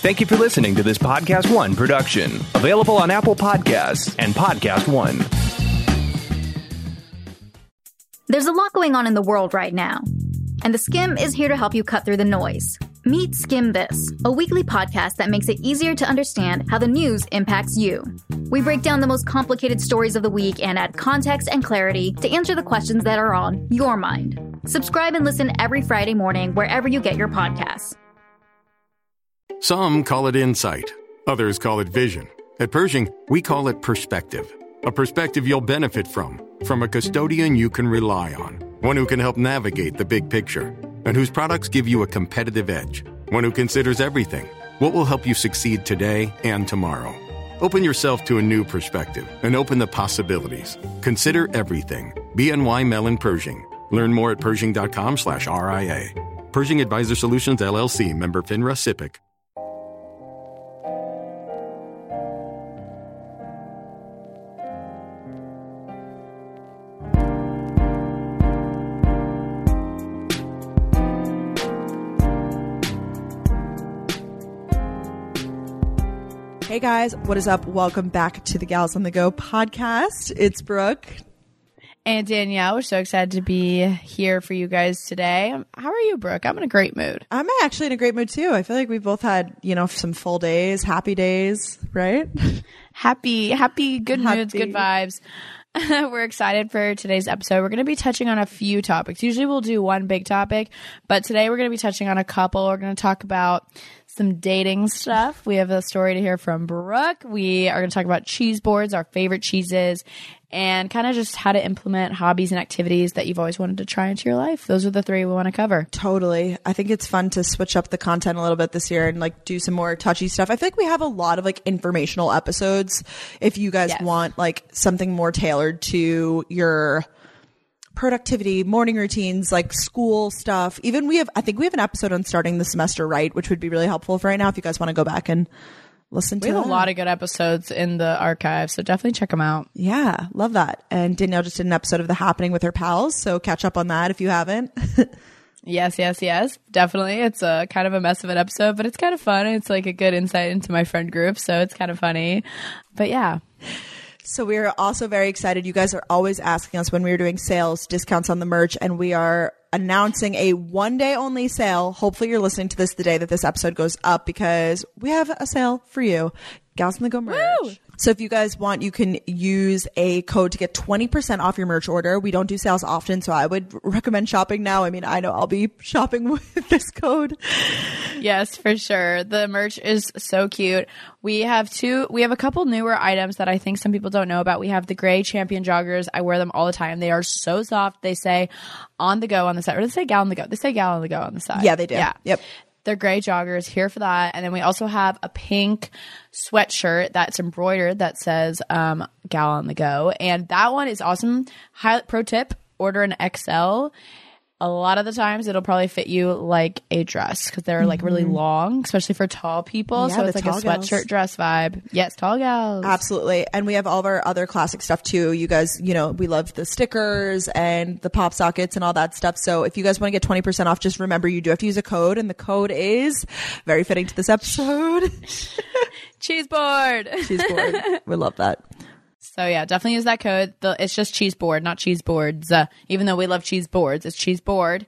Thank you for listening to this Podcast One production, available on Apple Podcasts and Podcast One. There's a lot going on in the world right now, and the Skimm is here to help you cut through the noise. Meet Skimm This, a weekly podcast that makes it easier to understand how the news impacts you. We break down the most complicated stories of the week and add context and clarity to answer the questions that are on your mind. Subscribe and listen every Friday morning wherever you get your podcasts. Some call it insight, others call it vision. At Pershing, we call it perspective. A perspective you'll benefit from, from a custodian you can rely on, one who can help navigate the big picture, and whose products give you a competitive edge, one who considers everything what will help you succeed today and tomorrow. Open yourself to a new perspective and open the possibilities. Consider everything. BNY Mellon Pershing. Learn more at Pershing.com slash RIA. Pershing Advisor Solutions LLC member FINRA SIPC. Hey guys, what is up? Welcome back to the Gals on the Go podcast. It's Brooke. And Danielle, we're so excited to be here for you guys today. How are you, Brooke? I'm in a great mood. I'm actually in a great mood too. I feel like we've both had, you know, some full days, happy days, right? Happy, happy, good moods, good vibes. we're excited for today's episode. We're going to be touching on a few topics. Usually we'll do one big topic, but today we're going to be touching on a couple. We're going to talk about some dating stuff. We have a story to hear from Brooke. We are going to talk about cheese boards, our favorite cheeses, and kind of just how to implement hobbies and activities that you've always wanted to try into your life. Those are the three we want to cover. Totally. I think it's fun to switch up the content a little bit this year and like do some more touchy stuff. I feel like we have a lot of like informational episodes. If you guys Yes. want like something more tailored to your productivity, morning routines, like school stuff. Even we have, I think we have an episode on starting the semester right, which would be really helpful for right now if you guys want to go back and listen We to have a lot of good episodes in the archive, so definitely check them out. Yeah, love that. And Danielle just did an episode of The Happening with her pals, so catch up on that if you haven't. Yes, yes, yes. Definitely. It's a kind of a mess of an episode, but it's kind of fun. It's like a good insight into my friend group, so it's kind of funny. But yeah. So we are also very excited. You guys are always asking us when we are doing sales, discounts on the merch, and we are announcing a one day only sale. Hopefully you're listening to this the day that this episode goes up because we have a sale for you. Gals on the Go merch. Woo! So if you guys want, you can use a code to get 20% off your merch order. We don't do sales often, so I would recommend shopping now. I mean, I know I'll be shopping with this code. Yes, for sure. The merch is so cute. We have two, we have a couple newer items that I think some people don't know about. We have the gray champion joggers. I wear them all the time. They are so soft. They say on the go on the side, or they say gal on the go. They say gal on the go on the side. Yeah, they do. Yeah. Yep. They're gray joggers here for that. And then we also have a pink sweatshirt that's embroidered that says um, gal on the go. And that one is awesome. High, pro tip order an XL. A lot of the times it'll probably fit you like a dress because they're like really long, especially for tall people. Mm-hmm. Yeah, so it's like a tall gals. sweatshirt dress vibe. Yes, tall gals. Absolutely. And we have all of our other classic stuff too. You guys, you know, we love the stickers and the pop sockets and all that stuff. So if you guys want to get 20% off, just remember you do have to use a code and the code is very fitting to this episode. Cheese board. Cheese board. we love that. So yeah, definitely use that code. The, it's just cheese board, not cheese boards. Uh, even though we love cheese boards, it's cheese board.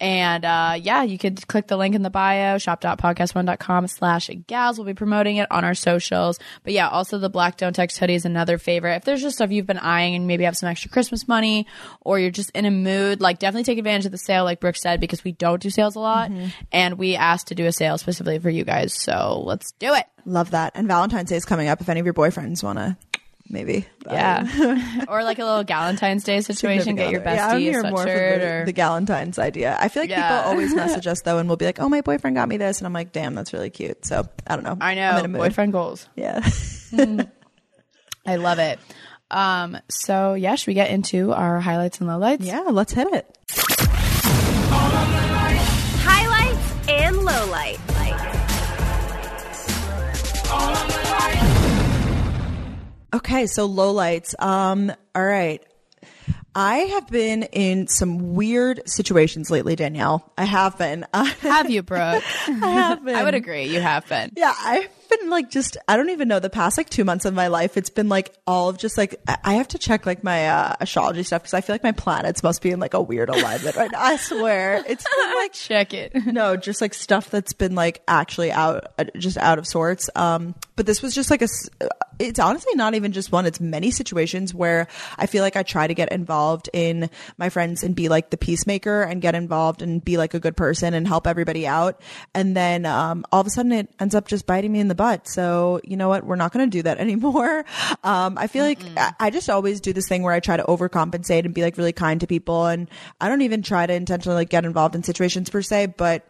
And uh, yeah, you could click the link in the bio, shop.podcastone.com slash gals. We'll be promoting it on our socials. But yeah, also the black don't text hoodie is another favorite. If there's just stuff you've been eyeing and maybe have some extra Christmas money or you're just in a mood, like definitely take advantage of the sale, like Brooke said, because we don't do sales a lot. And we asked to do a sale specifically for you guys. So let's do it. Love that. And Valentine's Day is coming up if any of your boyfriends want to maybe. Yeah. or like a little Galentine's Day situation. Get your bestie Yeah, I'm a here more for the, or the Galentine's idea. I feel like Yeah. people always message us though and we'll be like, oh, my boyfriend got me this. And I'm like, damn, that's really cute. So I don't know. I I'm in know a mood. boyfriend goals. Yeah. I love it. Um, so yeah, should we get into our highlights and lowlights? yeah, let's hit it. Highlights and lowlights. Okay, so lowlights. Um, all right. I have been in some weird situations lately, Danielle. I have been. Have you, Brooke? I have been. I would agree. You have been. Yeah, I've been like just I don't even know the past like two months of my life. It's been like all of just like I- have to check like my uh, astrology stuff because I feel like my planets must be in like a weird alignment right now. I swear it's been like Check it. no, just like stuff that's been like actually out, uh, just out of sorts. Um, but this was just like a, uh, it's honestly not even just one, it's many situations where I feel like I try to get involved in my friends and be like the peacemaker and get involved and be like a good person and help everybody out. And then, um, all of a sudden it ends up just biting me in the butt. So, you know what? We're not going to do that anymore. Um, I feel like I, I just always do this thing where I try to overcompensate and be like really kind to people. And I don't even try to intentionally like get involved in situations per se, but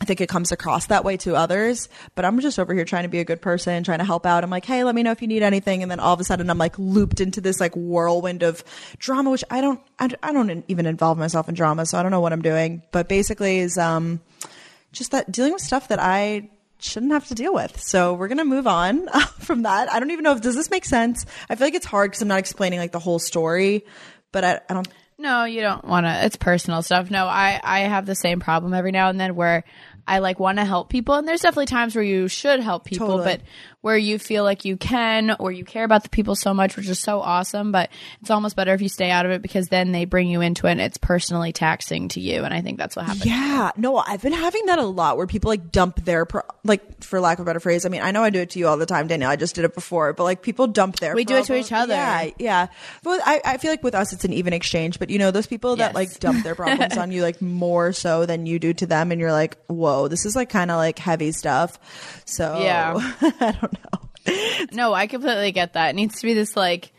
I think it comes across that way to others, but I'm just over here trying to be a good person, trying to help out. I'm like, hey, let me know if you need anything. And then all of a sudden I'm like looped into this like whirlwind of drama, which I don't, I, I don't even involve myself in drama. So I don't know what I'm doing, but basically is, um, just that dealing with stuff that I shouldn't have to deal with. So we're going to move on from that. I don't even know if, does this make sense? I feel like it's hard because I'm not explaining like the whole story, but I, I don't, No, you don't want to. It's personal stuff. No, I I have the same problem every now and then where I like want to help people, and there's definitely times where you should help people, Totally. but where you feel like you can or you care about the people so much, which is so awesome. But it's almost better if you stay out of it because then they bring you into it, and it's personally taxing to you. And I think that's what happens. Yeah, no, I've been having that a lot where people like dump their pro- like for lack of a better phrase. I mean, I know I do it to you all the time, Danielle. I just did it before, but like people dump their We do it to each other. Yeah, yeah. But I, I feel like with us, it's an even exchange. But you know, those people that Yes. like dump their problems on you like more so than you do to them, and you're like, whoa, this is like kind of like heavy stuff. So Yeah. Don't know. No, I completely get that. It needs to be this like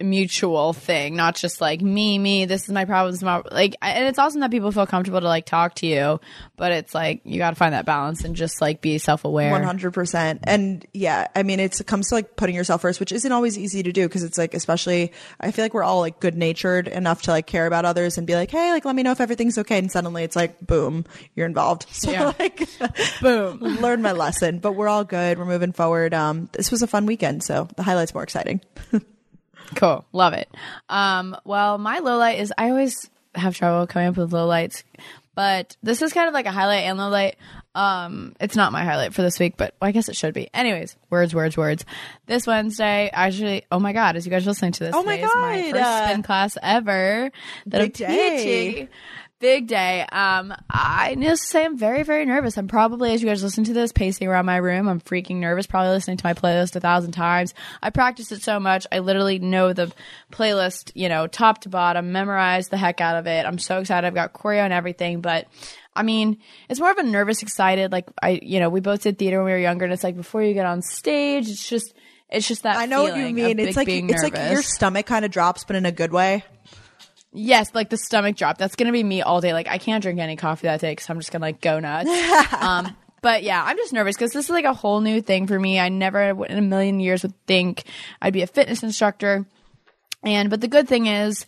mutual thing, not just like me, me. This is my problem. This is my like, and it's awesome that people feel comfortable to like talk to you, but it's like you got to find that balance and just like be self aware. One hundred percent, and yeah, I mean, it's, it comes to like putting yourself first, which isn't always easy to do because it's like, especially, I feel like we're all like good natured enough to like care about others and be like, hey, like let me know if everything's okay, and suddenly it's like, boom, you're involved. So Yeah. like, Boom. learn my lesson, but we're all good. We're moving forward. Um, this was a fun weekend, so the highlights more exciting. Cool. Love it. Um, well, my low light is I always have trouble coming up with low lights, but this is kind of like a highlight and low light. Um, it's not my highlight for this week, but I guess it should be. Anyways, words, words, words. This Wednesday, actually, oh my God, as you guys are listening to this, Oh my is my God, first spin class ever that big I'm day. Big day. Um, I need to say I'm very, very nervous. I'm probably, as you guys listen to this, pacing around my room. I'm freaking nervous. Probably listening to my playlist a thousand times. I practiced it so much. I literally know the playlist, you know, top to bottom, memorized the heck out of it. I'm so excited. I've got choreo and everything, but I mean, it's more of a nervous, excited. Like I, you know, we both did theater when we were younger, and it's like before you get on stage, it's just, it's just that. I know what you mean. It's like it's like your stomach kind of drops, but in a good way. Yes, like the stomach drop. That's gonna be me all day. Like I can't drink any coffee that day because I'm just gonna like go nuts. um, but yeah, I'm just nervous because this is like a whole new thing for me. I never in a million years would think I'd be a fitness instructor. And but the good thing is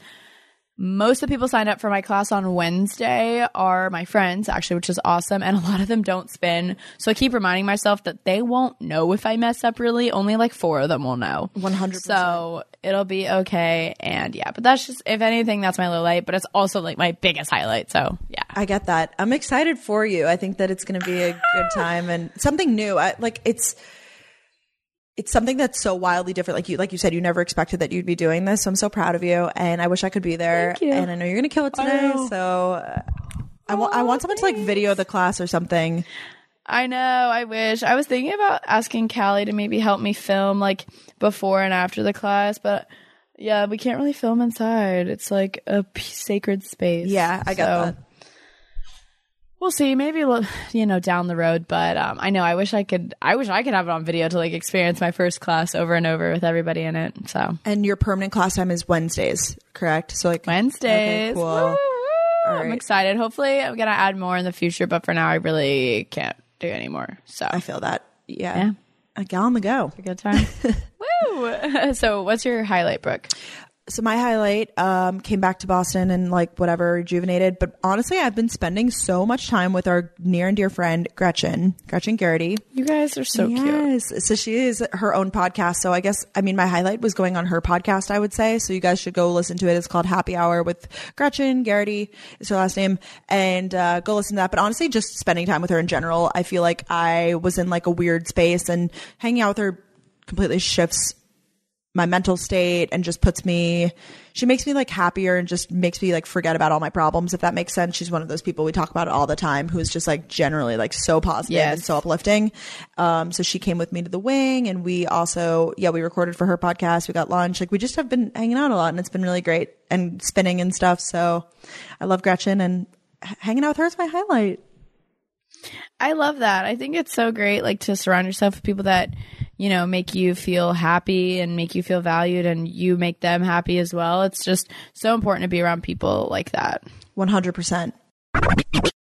most of the people signed up for my class on Wednesday are my friends, actually, which is awesome. And a lot of them don't spin. So I keep reminding myself that they won't know if I mess up really. Only like four of them will know. 100%. So it'll be okay. And yeah, but that's just, if anything, that's my low light, but it's also like my biggest highlight. So yeah. I get that. I'm excited for you. I think that it's going to be a good time and something new. I like it's it's something that's so wildly different. Like you, like you said, you never expected that you'd be doing this. So I'm so proud of you, and I wish I could be there. Thank you. And I know you're going to kill it today. So uh, I want I want someone to like video the class or something. I know. I wish. I was thinking about asking Callie to maybe help me film like before and after the class, but yeah, we can't really film inside. It's like a p- sacred space. Yeah, I got So, that. We'll see. Maybe you know down the road, but um, I know. I wish I could. I wish I could have it on video to like experience my first class over and over with everybody in it. So And your permanent class time is Wednesdays, correct? So like Wednesdays. Okay, cool. Woo, woo. I'm excited. Hopefully, I'm gonna add more in the future, but for now, I really can't do anymore. So I feel that. Yeah. Yeah. A gal on the go. a good time. Woo! So, what's your highlight, Brooke? So my highlight um, came back to Boston and like whatever rejuvenated. But honestly, I've been spending so much time with our near and dear friend Gretchen, Gretchen Garrity. You guys are so cute. yes. So she is her own podcast. So I guess I mean my highlight was going on her podcast. I would say so. You guys should go listen to it. It's called Happy Hour with Gretchen Garrity is her last name, and uh, go listen to that. But honestly, just spending time with her in general, I feel like I was in like a weird space, and hanging out with her completely shifts my mental state and just puts me she makes me like happier and just makes me like forget about all my problems if that makes sense. She's one of those people we talk about all the time who's just like generally like so positive Yes. and so uplifting. Um so she came with me to the wing and we also yeah we recorded for her podcast. We got lunch. Like we just have been hanging out a lot and it's been really great and spinning and stuff. So i love gretchen and h- hanging out with her is my highlight. I love that. I think it's so great, like to surround yourself with people that, you know, make you feel happy and make you feel valued and you make them happy as well. It's just so important to be around people like that. 100%.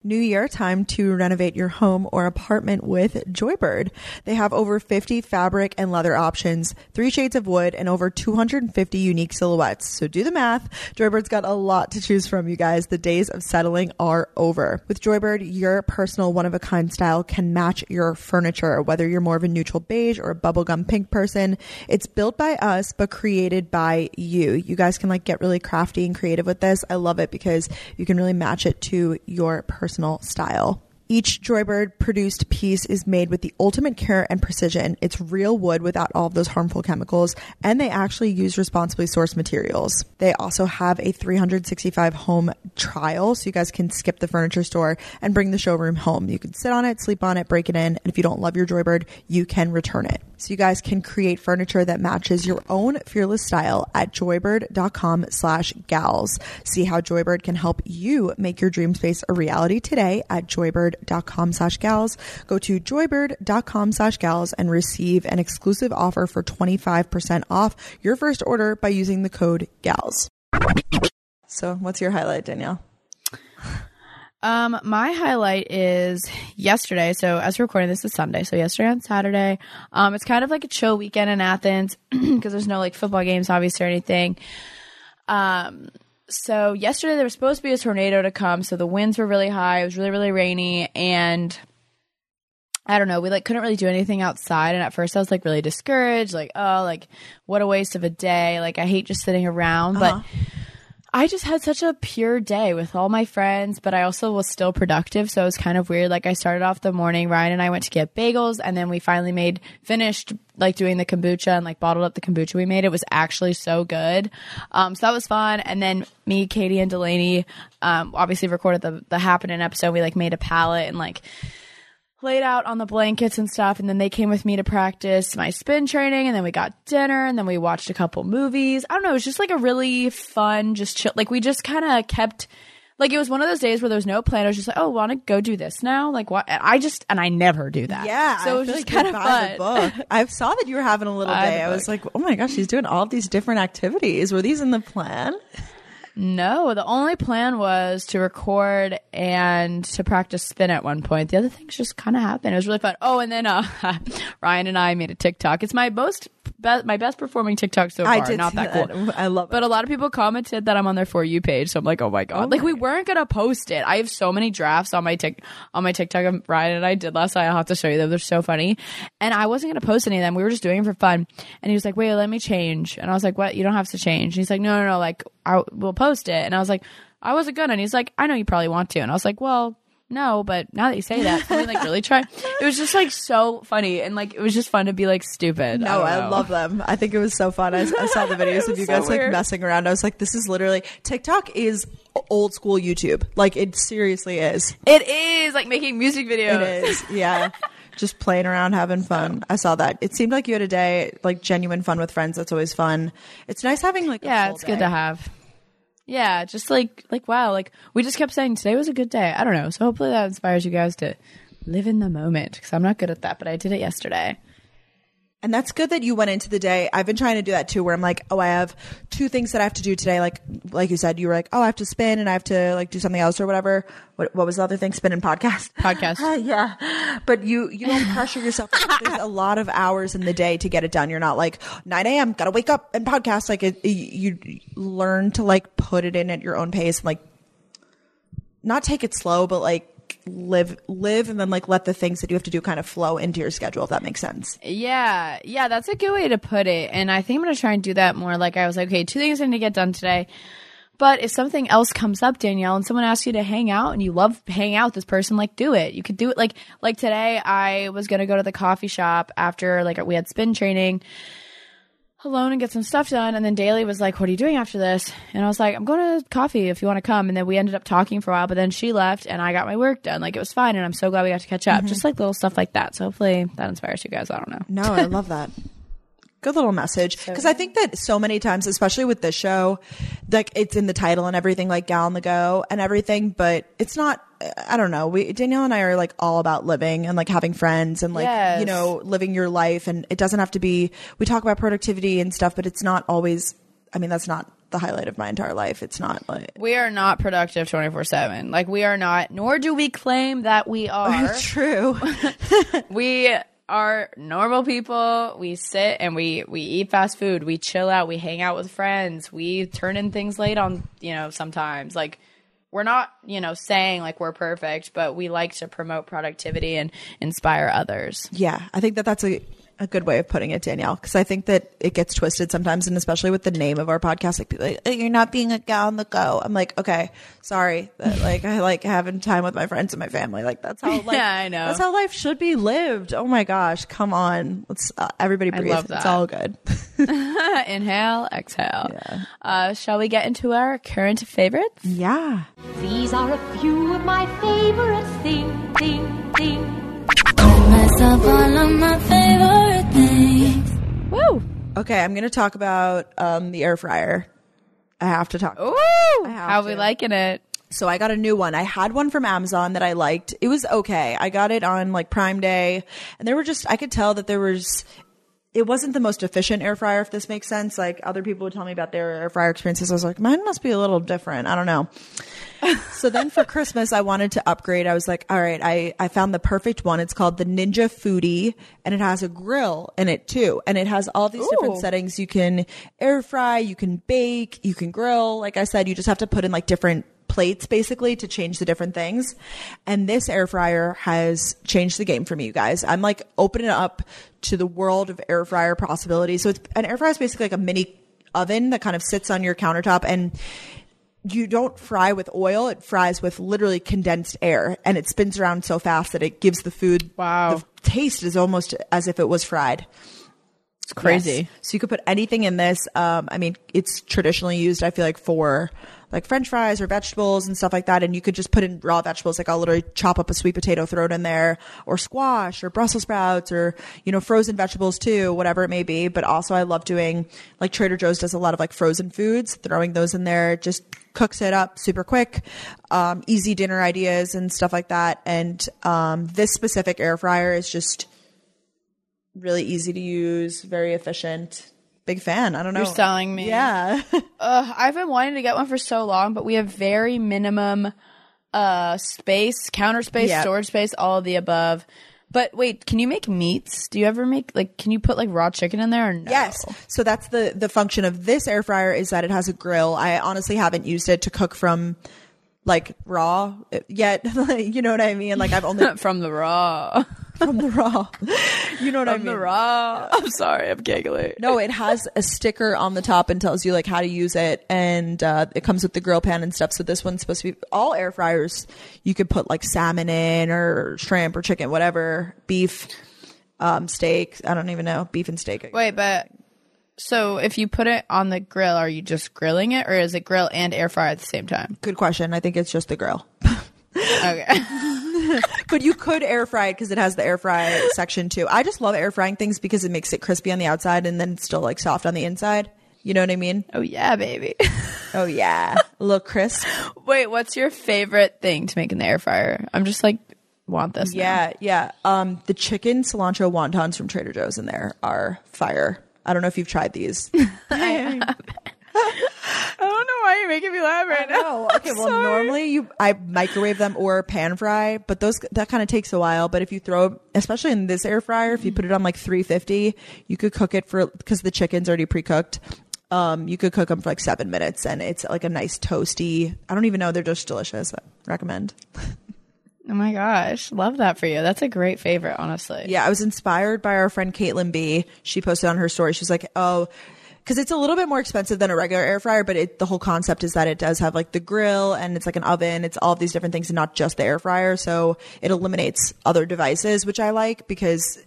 New year, time to renovate your home or apartment with Joybird. They have over 50 fabric and leather options, three shades of wood, and over 250 unique silhouettes. So do the math. Joybird's got a lot to choose from, you guys. The days of settling are over. With Joybird, your personal one of a kind style can match your furniture, whether you're more of a neutral beige or a bubblegum pink person. It's built by us, but created by you. You guys can like get really crafty and creative with this. I love it because you can really match it to your personal style. Each Joybird produced piece is made with the ultimate care and precision. It's real wood without all of those harmful chemicals, and they actually use responsibly sourced materials. They also have a 365 home trial, so you guys can skip the furniture store and bring the showroom home. You can sit on it, sleep on it, break it in, and if you don't love your Joybird, you can return it. So you guys can create furniture that matches your own fearless style at joybird.com slash gals. See how Joybird can help you make your dream space a reality today at joybird.com slash gals. Go to joybird.com slash gals and receive an exclusive offer for 25% off your first order by using the code gals. So what's your highlight, Danielle? Um, my highlight is yesterday. So as we're recording, this is Sunday. So yesterday on Saturday, um, it's kind of like a chill weekend in Athens because there's no like football games, obviously, or anything. Um, so yesterday there was supposed to be a tornado to come. So the winds were really high. It was really, really rainy. And I don't know, we like couldn't really do anything outside. And at first I was like really discouraged, like, oh, like what a waste of a day. Like I hate just sitting around. But I just had such a pure day with all my friends, but I also was still productive. So it was kind of weird. Like I started off the morning, Ryan and I went to get bagels and then we finally made, finished like doing the kombucha and like bottled up the kombucha we made. It was actually so good. Um, so that was fun. And then me, Katie and Delaney, um, obviously recorded the, the happening episode. We like made a palette and like, laid out on the blankets and stuff and then they came with me to practice my spin training and then we got dinner and then we watched a couple movies i don't know it was just like a really fun just chill like we just kind of kept like it was one of those days where there was no plan i was just like oh want to go do this now like what and i just and i never do that Yeah, so it was just like kind of fun book. I saw that you were having a little day. I was like, oh my gosh, she's doing all these different activities. Were these in the plan? No, the only plan was to record and to practice spin at one point. The other things just kind of happened. It was really fun. Oh, and then uh, Ryan and I made a TikTok. It's my most be- my best performing TikTok so far. I did Not that, that. cool. I love it. But a lot of people commented that I'm on their for you page, so I'm like, oh my god! Oh like we weren't gonna post it. I have so many drafts on my tik on my TikTok. of Ryan and I did last night. I'll have to show you them. They're so funny. And I wasn't gonna post any of them. We were just doing it for fun. And he was like, wait, let me change. And I was like, what? You don't have to change. And he's like, no, no, no. Like I will post it. And I was like, I wasn't gonna. And he's like, I know you probably want to. And I was like, well. No, but now that you say that, let me like really try. It was just like so funny and like it was just fun to be like stupid. No, don't I, love them. I think it was so fun. I, I saw the videos of you so guys like messing around. I was like, this is literally TikTok is old school YouTube. Like it seriously is. It is like making music videos. It is. Yeah. Just playing around, having fun. I saw that. It seemed like you had a day like genuine fun with friends. That's always fun. It's nice having like Yeah, it's good day. to have. Yeah, just like like wow, like we just kept saying today was a good day. I don't know. So hopefully that inspires you guys to live in the moment because I'm not good at that, but I did it yesterday. And that's good that you went into the day. I've been trying to do that too, where I'm like, oh, I have two things that I have to do today. Like, like you said, you were like, oh, I have to spin and I have to like do something else or whatever. What, what was the other thing? Spin and podcast. Podcast. Uh, yeah, but you you don't pressure yourself. There's a lot of hours in the day to get it done. You're not like 9 a.m. Gotta wake up and podcast. Like it, you learn to like put it in at your own pace and like not take it slow, but like live live and then like let the things that you have to do kind of flow into your schedule if that makes sense Yeah, yeah, that's a good way to put it. And I think I'm gonna try and do that more. Like I was like, okay, two things I need to get done today. But if something else comes up, Danielle, and someone asks you to hang out and you love hang out with this person, like do it. You could do it like like today I was gonna go to the coffee shop after like we had spin training alone and get some stuff done. And then Daly was like, What are you doing after this? And I was like, I'm going to coffee if you want to come. And then we ended up talking for a while, but then she left and I got my work done. Like it was fine. And I'm so glad we got to catch up. Mm-hmm. Just like little stuff like that. So hopefully that inspires you guys. I don't know. No, I love that. Good little message. Because I think that so many times, especially with this show, like it's in the title and everything, like Gal on the Go and everything, but it's not, I don't know. We, Danielle and I are like all about living and like having friends and like, Yes. you know, living your life. And it doesn't have to be, we talk about productivity and stuff, but it's not always, I mean, that's not the highlight of my entire life. It's not like, We are not productive 24 7. Like we are not, nor do we claim that we are. true. we are normal people. We sit and we we eat fast food. We chill out. We hang out with friends. We turn in things late on, you know, sometimes. Like we're not, you know, saying like we're perfect, but we like to promote productivity and inspire others. Yeah, I think that that's a, a good way of putting it, Danielle, because I think that it gets twisted sometimes, and especially with the name of our podcast, like people are like, "Oh, you're not being a gal on the go. I'm like, okay, sorry, that, like I like having time with my friends and my family. Like that's how, life, Yeah, I know. that's how life should be lived. Oh my gosh, come on, let's uh, everybody breathe. love It's all good. Inhale, exhale. Uh, shall we get into our current favorites? yeah, These are a few of my favorite things, thing, thing. Myself all of my favorite things. Woo! okay. I'm gonna talk about um, the air fryer. I have to talk. Ooh! How we liking it? So I got a new one. I had one from Amazon that I liked. It was okay. I got it on like Prime Day, and there were just I could tell that there was. It wasn't the most efficient air fryer, if this makes sense. Like other people would tell me about their air fryer experiences. I was like, mine must be a little different. I don't know. so then for Christmas, I wanted to upgrade. I was like, all right, I, I found the perfect one. It's called the Ninja Foodi and it has a grill in it too. And it has all these different settings. You can air fry, you can bake, you can grill. Like I said, you just have to put in like different plates basically to change the different things. And this air fryer has changed the game for me, you guys. I'm like opening up to the world of air fryer possibilities. So it's an air fryer is basically like a mini oven that kind of sits on your countertop and you don't fry with oil. It fries with literally condensed air and it spins around so fast that it gives the food. Wow. The taste is almost as if it was fried. It's crazy. Yes. So you could put anything in this. Um, I mean, it's traditionally used, I feel like, for like French fries or vegetables and stuff like that. And you could just put in raw vegetables. Like I'll literally chop up a sweet potato, throw it in there, or squash, or Brussels sprouts, or you know, frozen vegetables too, whatever it may be. But also, I love doing like Trader Joe's does a lot of like frozen foods, throwing those in there just cooks it up super quick, um, easy dinner ideas and stuff like that. And um, this specific air fryer is just really easy to use, very efficient. Big fan. I don't know. You're selling me. Yeah. Ugh, I've been wanting to get one for so long, but we have very minimum uh space, counter space, Yeah. storage space, all of the above. But wait, can you make meats? Do you ever make like can you put like raw chicken in there or no? yes. So that's the the function of this air fryer is that it has a grill. I honestly haven't used it to cook from like raw yet. you know what I mean? Like I've only From the raw. from the raw. You know what I From mean? the raw. I'm sorry, I'm giggling. No, it has a sticker on the top and tells you like how to use it, and uh, it comes with the grill pan and stuff. So this one's supposed to be all air fryers. You could put like salmon in, or shrimp, or chicken, whatever, beef, um, steak. I don't even know beef and steak. Wait, but so if you put it on the grill, are you just grilling it or is it grill and air fry at the same time? Good question. I think it's just the grill, Okay. but you could air fry it because it has the air fry section too. I just love air frying things because it makes it crispy on the outside and then still like soft on the inside. You know what I mean? oh yeah, baby. Oh yeah, a little crisp. Wait, what's your favorite thing to make in the air fryer? I'm just like want this. now. Yeah, yeah. Um, the chicken cilantro wontons from Trader Joe's in there are fire. I don't know if you've tried these. I don't know why you're making me laugh right now. Okay. Well, normally you I microwave them or pan fry, but those that kind of takes a while. But if you throw, especially in this air fryer, if you put it on like 350, you could cook it for because the chicken's already pre cooked. Um, you could cook them for like seven minutes, and it's like a nice toasty. I don't even know; they're just delicious. I recommend. Oh my gosh, love that for you. That's a great favorite, honestly. Yeah, I was inspired by our friend Caitlin B. She posted on her story. She's like, oh, because it's a little bit more expensive than a regular air fryer, but it, the whole concept is that it does have like the grill and it's like an oven. It's all of these different things and not just the air fryer. So it eliminates other devices, which I like because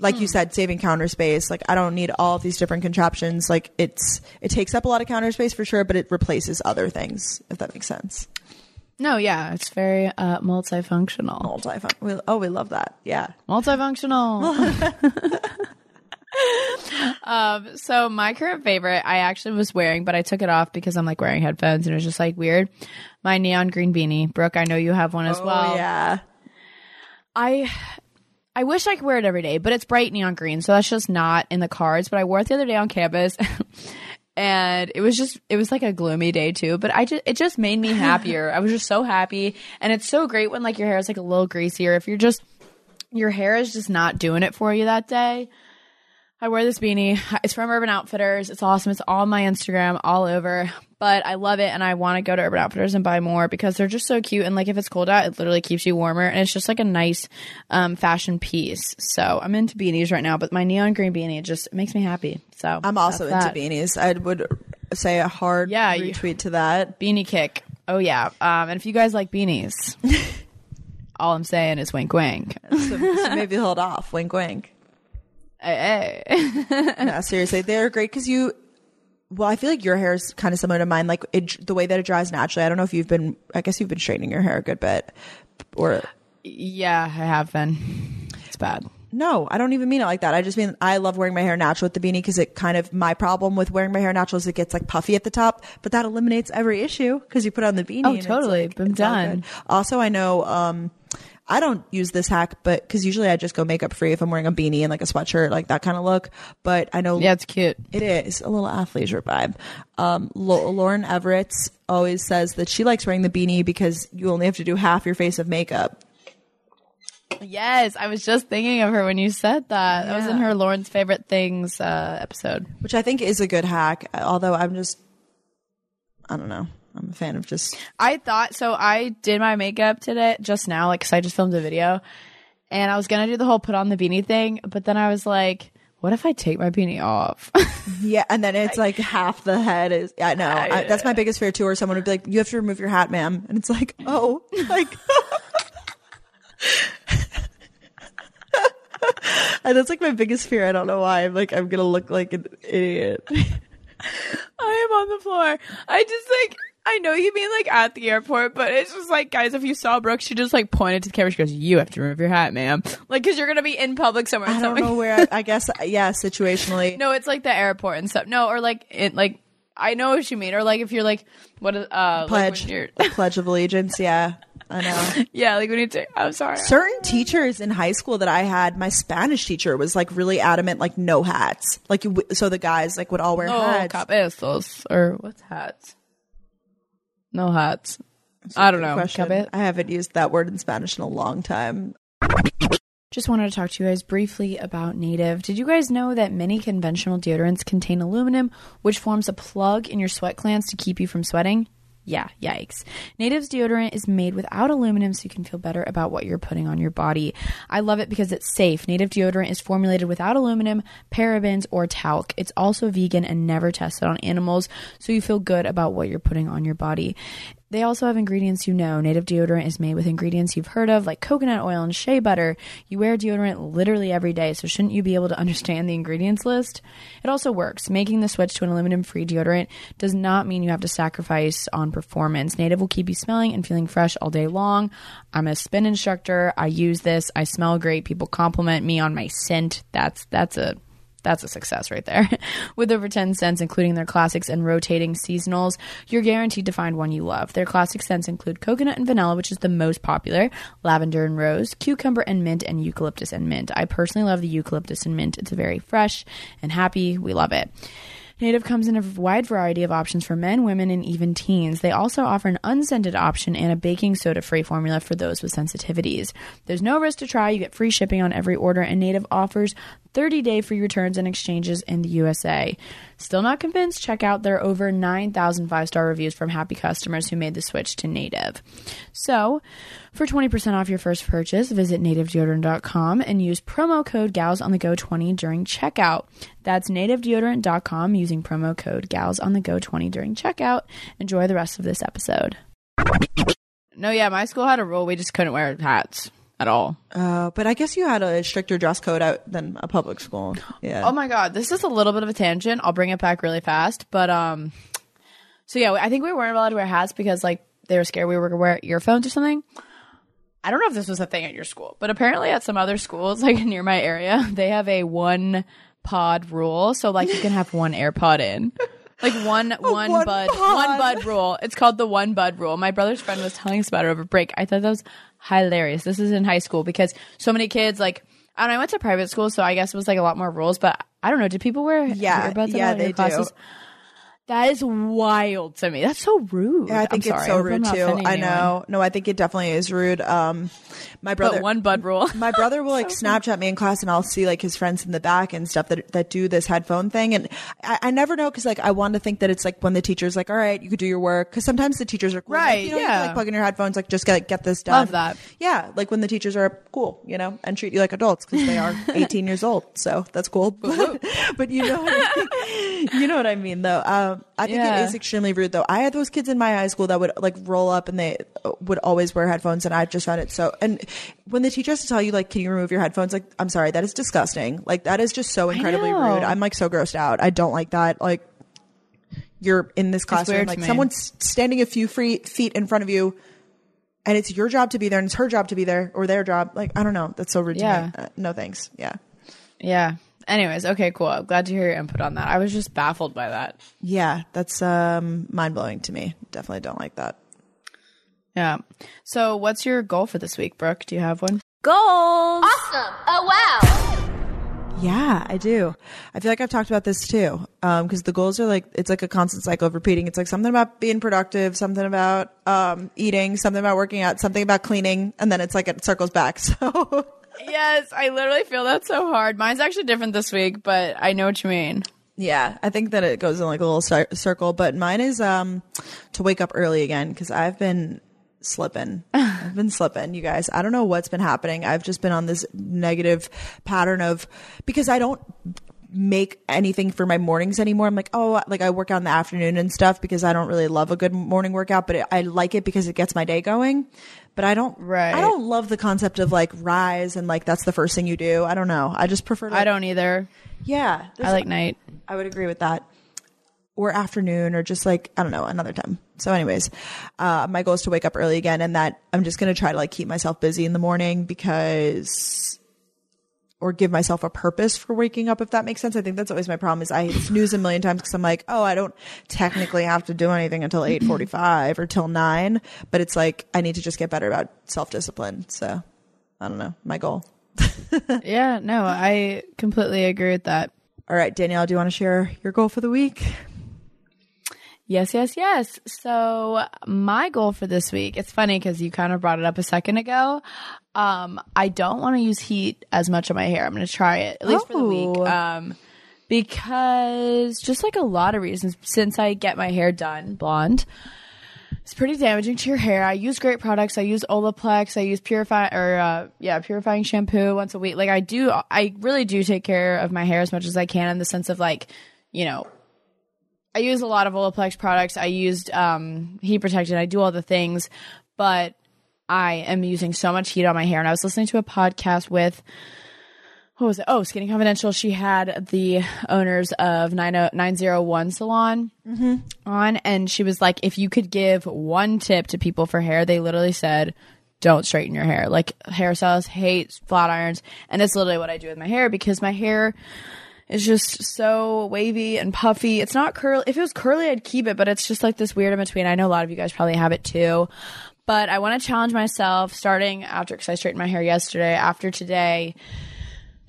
like you said, saving counter space. Like I don't need all of these different contraptions. Like it's, it takes up a lot of counter space for sure, but it replaces other things, if that makes sense. No, yeah, it's very uh, multifunctional. Multi, we, oh, we love that. Yeah. Multifunctional. um, so my current favorite, I actually was wearing, but I took it off because I'm like wearing headphones and it was just like weird. My neon green beanie, Brooke. I know you have one as well. Oh, yeah. I I wish I could wear it every day, but it's bright neon green, so that's just not in the cards. But I wore it the other day on campus. And it was just, it was like a gloomy day too, but I just, it just made me happier. I was just so happy. And it's so great when like your hair is like a little greasier. If you're just, your hair is just not doing it for you that day. I wear this beanie. It's from Urban Outfitters. It's awesome. It's all on my Instagram, all over. But I love it and I want to go to Urban Outfitters and buy more because they're just so cute. And like if it's cold out, it literally keeps you warmer. And it's just like a nice um, fashion piece. So I'm into beanies right now, but my neon green beanie just makes me happy. So I'm also into that. beanies. I would say a hard Yeah, you- retweet to that. Beanie kick. Oh yeah. Um, and if you guys like beanies, all I'm saying is wink wink. So, so maybe hold off. Wink, wink. Hey, hey. No, seriously, they're great because you. Well, I feel like your hair is kind of similar to mine. Like it, the way that it dries naturally. I don't know if you've been. I guess you've been straightening your hair a good bit, or yeah, I have been. It's bad. no, I don't even mean it like that. I just mean I love wearing my hair natural with the beanie because it kind of my problem with wearing my hair natural is it gets like puffy at the top, but that eliminates every issue because you put on the beanie. Oh, totally. like, I'm it's done. Also, I know. um I don't use this hack, but because usually I just go makeup free if I'm wearing a beanie and like a sweatshirt, like that kind of look. But I know Yeah, it's cute. It is a little athleisure vibe. Um, Lauren Everett always says that she likes wearing the beanie because you only have to do half your face of makeup. Yes, I was just thinking of her when you said that. That was in her Lauren's favorite things uh, episode. which I think is a good hack. Although I'm just, I don't know. I'm a fan of just I thought so. I did my makeup today just now, like, cause I just filmed a video, and I was gonna do the whole put on the beanie thing, but then I was like, what if I take my beanie off? yeah, and then it's like half the head is. I know I, that's my biggest fear too. Or someone would be like, "You have to remove your hat, ma'am," and it's like, "Oh, like." And that's like my biggest fear. I don't know why. I'm like, I'm gonna look like an idiot. I am on the floor. I just like. I know you mean like at the airport, but it's just like, guys, if you saw Brooke, she just like pointed to the camera. She goes, "You have to remove your hat, ma'am," like because you're gonna be in public somewhere. I don't know where. I, I guess yeah, situationally. No, it's like the airport and stuff. No, or like it like I know what you mean. Or like if you're like what is uh pledge, the pledge of allegiance. Yeah, I know. yeah, like when you take I'm sorry. Certain teachers in high school that I had, my Spanish teacher was like really adamant, like no hats. Like you- so, the guys like would all wear no hats. cabezos or what's hats? No hats. I don't know. question. Cabe- I haven't used that word in Spanish in a long time. Just wanted to talk to you guys briefly about Native. Did you guys know that many conventional deodorants contain aluminum, which forms a plug in your sweat glands to keep you from sweating? Yeah, yikes. Native's deodorant is made without aluminum so you can feel better about what you're putting on your body. I love it because it's safe. Native deodorant is formulated without aluminum, parabens, or talc. It's also vegan and never tested on animals, so you feel good about what you're putting on your body. They also have ingredients you know. Native deodorant is made with ingredients you've heard of, like coconut oil and shea butter. You wear deodorant literally every day, so shouldn't you be able to understand the ingredients list? It also works. Making the switch to an aluminum free deodorant does not mean you have to sacrifice on performance. Native will keep you smelling and feeling fresh all day long. I'm a spin instructor. I use this. I smell great. People compliment me on my scent. That's that's a That's a success right there. With over 10 scents, including their classics and rotating seasonals, you're guaranteed to find one you love. Their classic scents include coconut and vanilla, which is the most popular, lavender and rose, cucumber and mint, and eucalyptus and mint. I personally love the eucalyptus and mint. It's very fresh and happy. We love it. Native comes in a wide variety of options for men, women, and even teens. They also offer an unscented option and a baking soda free formula for those with sensitivities. There's no risk to try. You get free shipping on every order, and Native offers 30 day free returns and exchanges in the USA. Still not convinced? Check out their over 9,000 five star reviews from happy customers who made the switch to Native. So, for 20% off your first purchase, visit nativedeodorant.com and use promo code gals on the go 20 during checkout. That's nativedeodorant.com using promo code gals on the go 20 during checkout. Enjoy the rest of this episode. No, yeah, my school had a rule we just couldn't wear hats at all. Uh, but I guess you had a stricter dress code out than a public school. Yeah. Oh my god, this is a little bit of a tangent. I'll bring it back really fast, but um, so yeah, I think we weren't allowed to wear hats because like they were scared we were gonna wear earphones or something. I don't know if this was a thing at your school, but apparently at some other schools, like near my area, they have a one pod rule. So like you can have one AirPod in. Like one one, one bud pod. one bud rule. It's called the one bud rule. My brother's friend was telling us about it over break. I thought that was hilarious. This is in high school because so many kids like I don't know, I went to private school, so I guess it was like a lot more rules, but I don't know, did people wear Yeah, earbuds yeah, all in your they do. That is wild to me. That's so rude. Yeah, I think I'm it's sorry. so rude too. I anyone. know. No, I think it definitely is rude. Um, my brother, But one bud rule. my brother will like Snapchat me in class, and I'll see like his friends in the back and stuff that that do this headphone thing, and I, I never know because like I want to think that it's like when the teacher's like, all right, you could do your work, because sometimes the teachers are cool. Like, Right, you know, you yeah. can, like plug in your headphones, like just get like, get this done. Love that. Yeah, like when the teachers are cool, you know, and treat you like adults because they are 18 years old, so that's cool. But, but you know, what I mean. you know what I mean, though. Um, I think Yeah. it is extremely rude, though. I had those kids in my high school that would like roll up and they would always wear headphones, and I just found it so. And when the teacher has to tell you, like, can you remove your headphones? Like, I'm sorry, that is disgusting. Like, that is just so incredibly rude. I'm like so grossed out. I don't like that. Like, you're in this classroom, like someone's standing a few free feet in front of you. And it's your job to be there, and it's her job to be there, or their job. Like I don't know. That's so rude. Yeah. To me. Uh, no thanks. Yeah. Yeah. Anyways, okay, cool. I'm glad to hear your input on that. I was just baffled by that. Yeah, that's um, mind blowing to me. Definitely don't like that. Yeah. So, what's your goal for this week, Brooke? Do you have one? Goals. Awesome. Oh, wow. Yeah, I do. I feel like I've talked about this too. Um, cause the goals are like, it's like a constant cycle of repeating. It's like something about being productive, something about, um, eating, something about working out, something about cleaning. And then it's like it circles back. So Yes, I literally feel that so hard. Mine's actually different this week, but I know what you mean. yeah, I think that it goes in like a little cir- circle, but mine is, um, to wake up early again. Cause I've been slipping. I've been slipping, you guys. I don't know what's been happening. I've just been on this negative pattern of, because I don't make anything for my mornings anymore. I'm like, oh, like I work out in the afternoon and stuff because I don't really love a good morning workout, but it, I like it because it gets my day going. But I don't, Right. I don't love the concept of like rise and like that's the first thing you do. I don't know. I just prefer. To, I don't either. Yeah, I like night. I would agree with that. Or afternoon, or just like I don't know, another time. So, anyways, uh, my goal is to wake up early again, and that I'm just gonna try to like keep myself busy in the morning because, or give myself a purpose for waking up. If that makes sense, I think that's always my problem. Is I snooze a million times because I'm like, oh, I don't technically have to do anything until eight forty five or till nine, but it's like I need to just get better about self discipline. So, I don't know, my goal. Yeah, no, I completely agree with that. All right, Danielle, do you want to share your goal for the week? Yes, yes, yes. So my goal for this week, it's funny because you kind of brought it up a second ago. Um, I don't want to use heat as much on my hair. I'm going to try it at least for the week. Oh. Um, because just like a lot of reasons, since I get my hair done blonde, it's pretty damaging to your hair. I use great products. I use Olaplex. I use purify or uh, yeah, purifying shampoo once a week. Like I do, I really do take care of my hair as much as I can in the sense of like, you know, I use a lot of Olaplex products. I used um, heat protectant. I do all the things, but I am using so much heat on my hair. And I was listening to a podcast with what was it? Oh, Skinny Confidential. She had the owners of 90 901 Salon on, and she was like, if you could give one tip to people for hair, they literally said, don't straighten your hair. Like hairstylists hate flat irons, and it's literally what I do with my hair because my hair is just so wavy and puffy. It's not curly. If it was curly, I'd keep it, but it's just like this weird in between. I know a lot of you guys probably have it too. But I want to challenge myself starting after, because I straightened my hair yesterday, after today,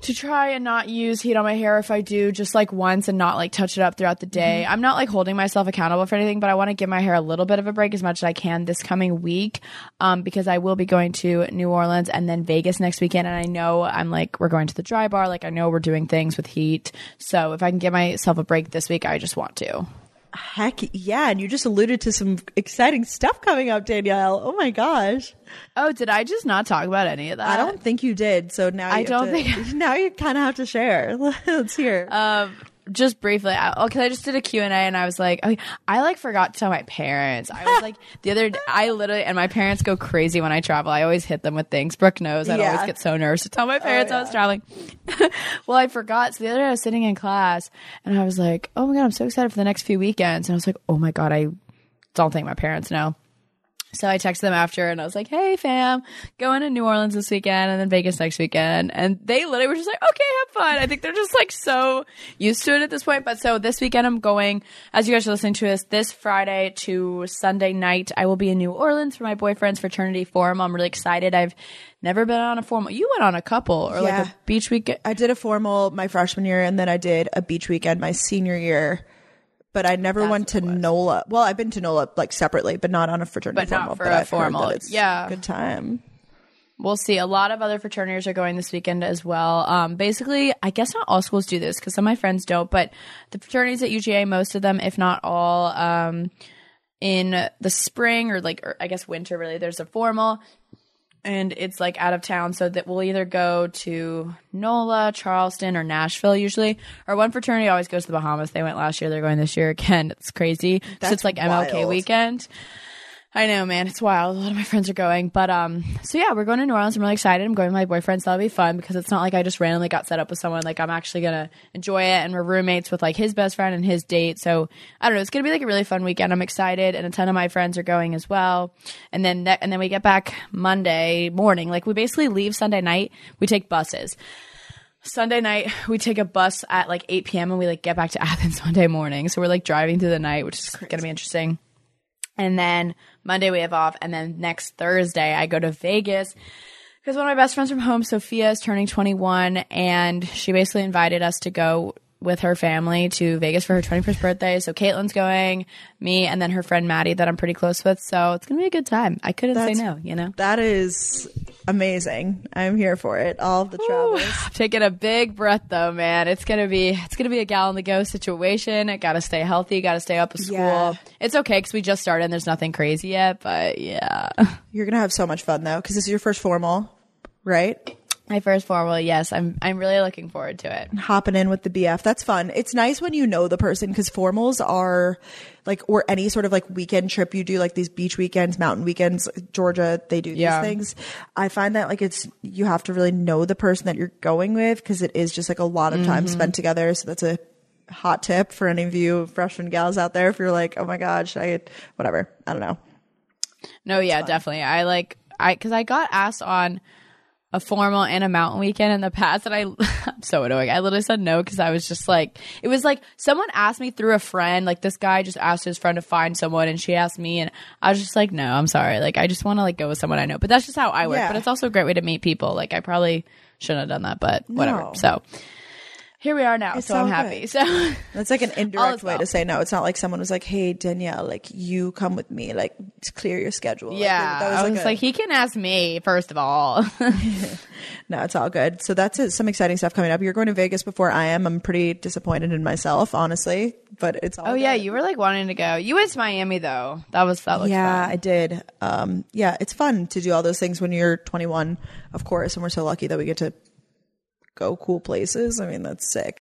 to try and not use heat on my hair if I do just like once and not like touch it up throughout the day. I'm not like holding myself accountable for anything, but I want to give my hair a little bit of a break as much as I can this coming week um, because I will be going to New Orleans and then Vegas next weekend. And I know I'm like, we're going to the dry bar. Like, I know we're doing things with heat. So if I can give myself a break this week, I just want to. Heck yeah. And you just alluded to some exciting stuff coming up, Danielle. Oh my gosh. Oh, did I just not talk about any of that? I don't think you did. So now I you don't to- think- now you kind of have to share. Let's hear. um just briefly I, oh, okay i just did a q&a and i was like okay, i like forgot to tell my parents. I was like the other day, I literally and my parents go crazy when i travel. I always hit them with things. Brooke knows. I Yeah. always get so nervous to tell my oh, parents i was traveling. Well i forgot. So the other day i was sitting in class and i was like oh my god i'm so excited for the next few weekends. And i was like oh my god i don't think my parents know so I texted them after and I was like, hey, fam, going to New Orleans this weekend and then Vegas next weekend. And they literally were just like, okay, have fun. I think they're just like so used to it at this point. But so this weekend I'm going, as you guys are listening to this, this Friday to Sunday night, I will be in New Orleans for my boyfriend's fraternity forum. I'm really excited. I've never been on a formal. You went on a couple or like a beach weekend. I did a formal my freshman year, and then I did a beach weekend my senior year. But I never went to NOLA. Well, I've been to NOLA like separately, but not on a fraternity But not for but a I've formal. Yeah. good time. We'll see. A lot of other fraternities are going this weekend as well. Um, basically, I guess not all schools do this because some of my friends don't, but the fraternities at UGA, most of them, if not all, um, in the spring or like, or I guess winter, really, there's a formal and it's like out of town. So that we'll either go to NOLA, Charleston, or Nashville usually. Our one fraternity always goes to the Bahamas. They went last year. They're going this year again. It's crazy. so That's it's like MLK wild. weekend. I know, man. It's wild. A lot of my friends are going. But um so yeah, we're going to New Orleans. I'm really excited. I'm going with my boyfriend, so that'll be fun because it's not like I just randomly got set up with someone. Like I'm actually gonna enjoy it and we're roommates with like his best friend and his date. So I don't know, it's gonna be like a really fun weekend. I'm excited and a ton of my friends are going as well. And then ne- and then we get back Monday morning. Like we basically leave Sunday night, we take buses. Sunday night, we take a bus at like 8 p.m. and we like get back to Athens Monday morning. So we're like driving through the night, which is going to be interesting. And then Monday we have off. And then next Thursday, I go to Vegas because one of my best friends from home, Sophia, is turning 21. And she basically invited us to go with her family to Vegas for her 21st birthday. So Caitlin's going, me, and then her friend Maddie that I'm pretty close with. So it's to be a good time. I couldn't That's- say no, you know? That is amazing. I'm here for it. All of the travels. I'm taking a big breath though, man. It's gonna be it's gonna be a gal on the go situation. I gotta stay healthy. Gotta stay up with school. Yeah. It's okay because we just started. and There's nothing crazy yet, but yeah. You're gonna have so much fun though, because this is your first formal, right? My first formal, yes. I'm I'm really looking forward to it. Hopping in with the BF. That's fun. It's nice when you know the person because formals are like, or any sort of like weekend trip you do, like these beach weekends, mountain weekends, Georgia, they do Yeah. these things. I find that like it's, you have to really know the person that you're going with because it is just like a lot of time spent mm-hmm. together. So that's a hot tip for any of you freshman gals out there. If you're like, oh my God, should I, whatever. I don't know. No, yeah, definitely. I like I because I got asked on a formal and a mountain weekend in the past, and I I'm so annoying. I literally said no because I was just like, it was like someone asked me through a friend. Like this guy just asked his friend to find someone, and she asked me, and I was just like, no, I'm sorry. Like I just want to like go with someone I know. But that's just how I work. Yeah. But it's also a great way to meet people. Like I probably shouldn't have done that, but whatever. No. So here we are now. It's so I'm happy. good. So. That's like an indirect way well. to say no. It's not like someone was like, "Hey Danielle, like you come with me, like clear your schedule." Like, Yeah, that I was like, like, he can ask me first of all. no, it's all good. So that's it. some exciting stuff coming up. You're going to Vegas before I am. I'm pretty disappointed in myself, honestly, but it's all. Oh yeah, you were like wanting to go. You went to Miami though. That was that looked yeah, fun. I did. Um, yeah, it's fun to do all those things when you're 21, of course, and we're so lucky that we get to go cool places. I mean, that's sick.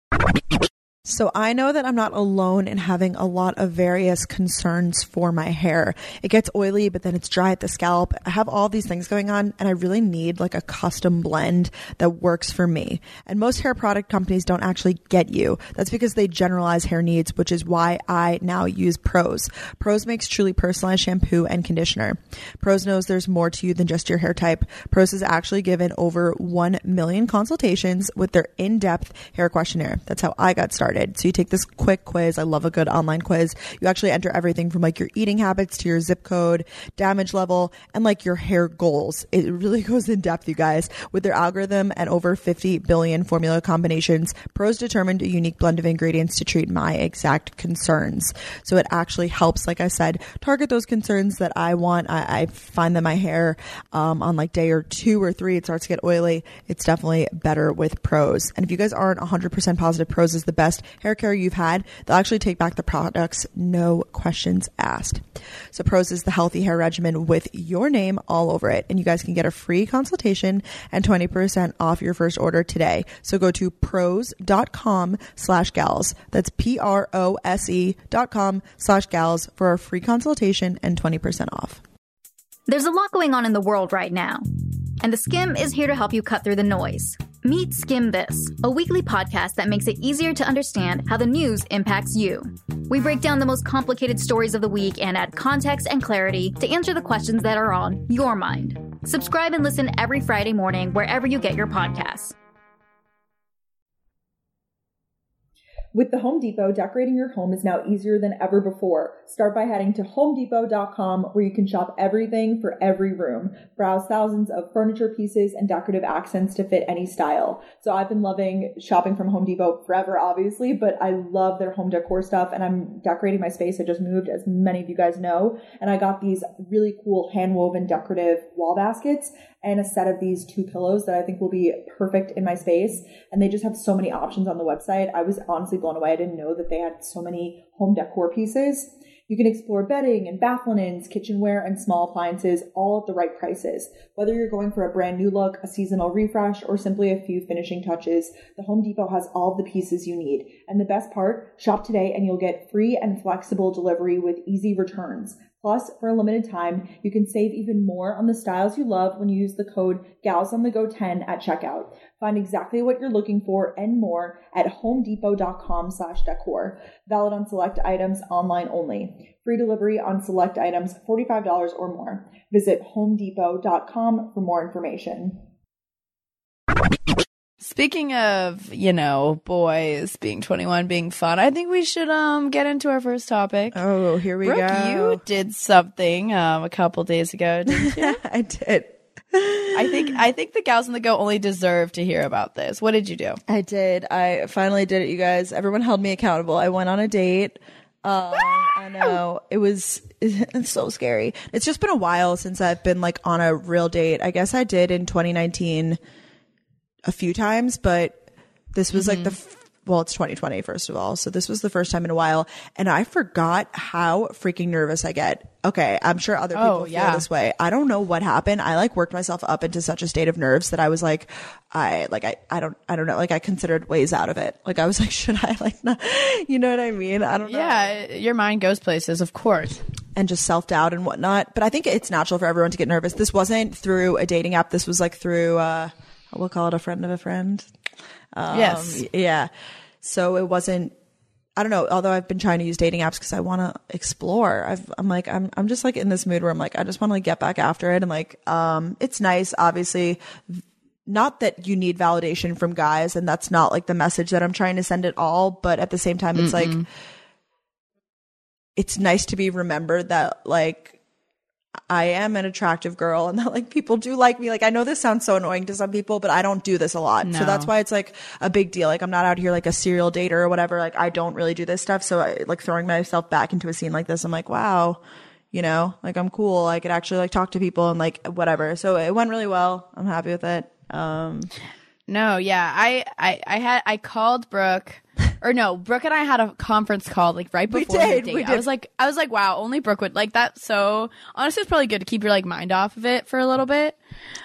So I know that I'm not alone in having a lot of various concerns for my hair. It gets oily, but then it's dry at the scalp. I have all these things going on and I really need like a custom blend that works for me. And most hair product companies don't actually get you. That's because they generalize hair needs, which is why I now use Prose. Prose makes truly personalized shampoo and conditioner. Prose knows there's more to you than just your hair type. Prose has actually given over 1 million consultations with their in-depth hair questionnaire. That's how I got started. So you take this quick quiz. I love a good online quiz. You actually enter everything from like your eating habits to your zip code, damage level, and like your hair goals. It really goes in depth, you guys. With their algorithm and over 50 billion formula combinations, Prose determined a unique blend of ingredients to treat my exact concerns. So it actually helps, like I said, target those concerns that I want. I, I find that my hair um, on like day or two or three, it starts to get oily. It's definitely better with Prose. And if you guys aren't 100% positive Prose is the best, hair care you've had, they'll actually take back the products, no questions asked. So Prose is the healthy hair regimen with your name all over it. And you guys can get a free consultation and 20% off your first order today. So go to prose.com slash gals. That's P-R-O-S-E dot com slash gals for a free consultation and 20% off. There's a lot going on in the world right now, and the Skimm is here to help you cut through the noise. Meet Skimm This, a weekly podcast that makes it easier to understand how the news impacts you. We break down the most complicated stories of the week and add context and clarity to answer the questions that are on your mind. Subscribe and listen every Friday morning wherever you get your podcasts. With the Home Depot, decorating your home is now easier than ever before. Start by heading to homedepot.com where you can shop everything for every room. Browse thousands of furniture pieces and decorative accents to fit any style. So I've been loving shopping from Home Depot forever, obviously, but I love their home decor stuff and I'm decorating my space. I just moved, as many of you guys know, and I got these really cool hand woven decorative wall baskets and a set of these two pillows that I think will be perfect in my space. And they just have so many options on the website. I was honestly blown away. I didn't know that they had so many home decor pieces. You can explore bedding and bath linens, kitchenware, and small appliances all at the right prices. Whether you're going for a brand new look, a seasonal refresh, or simply a few finishing touches, the Home Depot has all the pieces you need. And the best part, shop today and you'll get free and flexible delivery with easy returns. Plus, for a limited time, you can save even more on the styles you love when you use the code GalsOnTheGo10 at checkout. Find exactly what you're looking for and more at homedepot.com slash decor. Valid on select items online only. Free delivery on select items $45 or more. Visit homedepot.com for more information. Speaking of, you know, boys being 21 being fun, I think we should um get into our first topic. Oh, here we Brooke, go. you did something um a couple days ago, didn't you? I did. I think I think the gals on the go only deserve to hear about this. What did you do? I did. I finally did it, you guys. Everyone held me accountable. I went on a date. Um, I know it was it's so scary. It's just been a while since I've been like on a real date. I guess I did in 2019 a few times, but this was like the f- well, it's 2020 first of all, so this was the first time in a while, and I forgot how freaking nervous I get. Okay, I'm sure other people Oh, feel yeah. this way. I don't know what happened. I like worked myself up into such a state of nerves that I was like, I like I I don't I don't know. Like I considered ways out of it. Like I was like, should I like not? You know what I mean? I don't know Yeah, your mind goes places, of course. and just self doubt and whatnot. But I think it's natural for everyone to get nervous. This wasn't through a dating app. This was like through, uh, we'll call it a friend of a friend. Um, Yes. Yeah. So it wasn't, I don't know. Although I've been trying to use dating apps because I want to explore. I've, I'm like, I'm, I'm just like in this mood where I'm like, I just want to like get back after it. And like, um, it's nice, obviously. Not that you need validation from guys, and that's not like the message that I'm trying to send at all. But at the same time, it's like, it's nice to be remembered that like I am an attractive girl and that like people do like me. Like I know this sounds so annoying to some people, but I don't do this a lot. So that's why it's like a big deal. Like I'm not out here like a serial dater or whatever. Like I don't really do this stuff. So I like throwing myself back into a scene like this. I'm like, wow, you know, like I'm cool. I could actually like talk to people and like whatever. So it went really well. I'm happy with it. Um, No, yeah. I, I, I had I called Brooke or no, Brooke and I had a conference call like right We before the date. we I was like I was like, wow, only Brooke would like that. So honestly it's probably good to keep your like mind off of it for a little bit.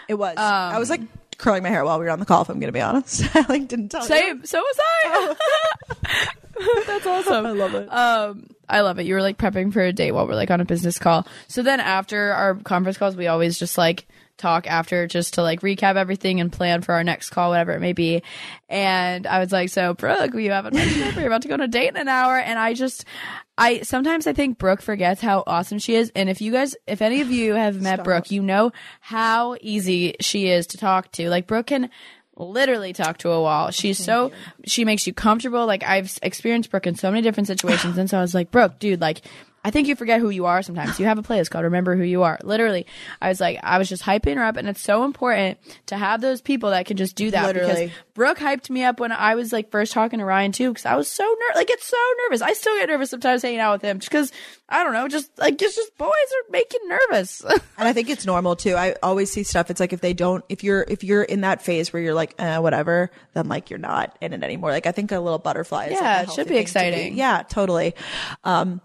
it was, I was like curling my hair while we were on the call. If I'm going to be honest, I like didn't tell you. Same so was I. That's awesome. I love it. Um, I love it. You were like prepping for a date while we're like on a business call. So then after our conference calls, we always just like talk after just to like recap everything and plan for our next call, whatever it may be. And I was like, so Brooke, you haven't mentioned it, you're about to go on a date in an hour. And I just, I sometimes I think Brooke forgets how awesome she is. And if you guys, if any of you have met Brooke, you know how easy she is to talk to. Like Brooke can literally talk to a wall. She's so she makes you comfortable. Like I've experienced Brooke in so many different situations, and so I was like, Brooke, dude, like. I think you forget who you are sometimes. You have a playlist called Remember Who You Are. Literally, I was like, I was just hyping her up, and it's so important to have those people that can just do that. Literally. Because Brooke hyped me up when I was like first talking to Ryan too, because I was so nervous. Like, it's so nervous. I still get nervous sometimes hanging out with him, just because I don't know, just like it's just boys are making nervous. And I think it's normal too. I always see stuff. It's like if they don't, if you're, if you're in that phase where you're like, eh, whatever, then like you're not in it anymore. Like I think a little butterfly. Is like, Yeah, a it should be exciting. Yeah, totally. Um,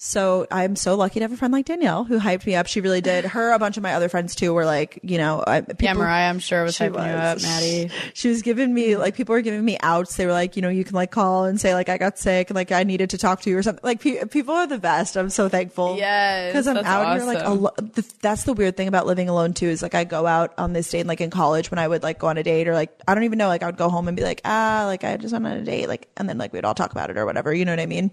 so I'm so lucky to have a friend like Danielle who hyped me up. She really did. Her, a bunch of my other friends too, were like, you know, I, people, yeah, Mariah, I'm sure was hyping you up. Maddie. She was giving me like people were giving me outs. They were like, you know, you can like call and say like I got sick and like I needed to talk to you or something. Like pe- people are the best. I'm so thankful. Yes, because I'm out here like awesome. the, that's the weird thing about living alone too is like I go out on this date like in college when I would like go on a date or like I don't even know like I would go home and be like ah like I just went on a date like and then like we'd all talk about it or whatever. You know what I mean?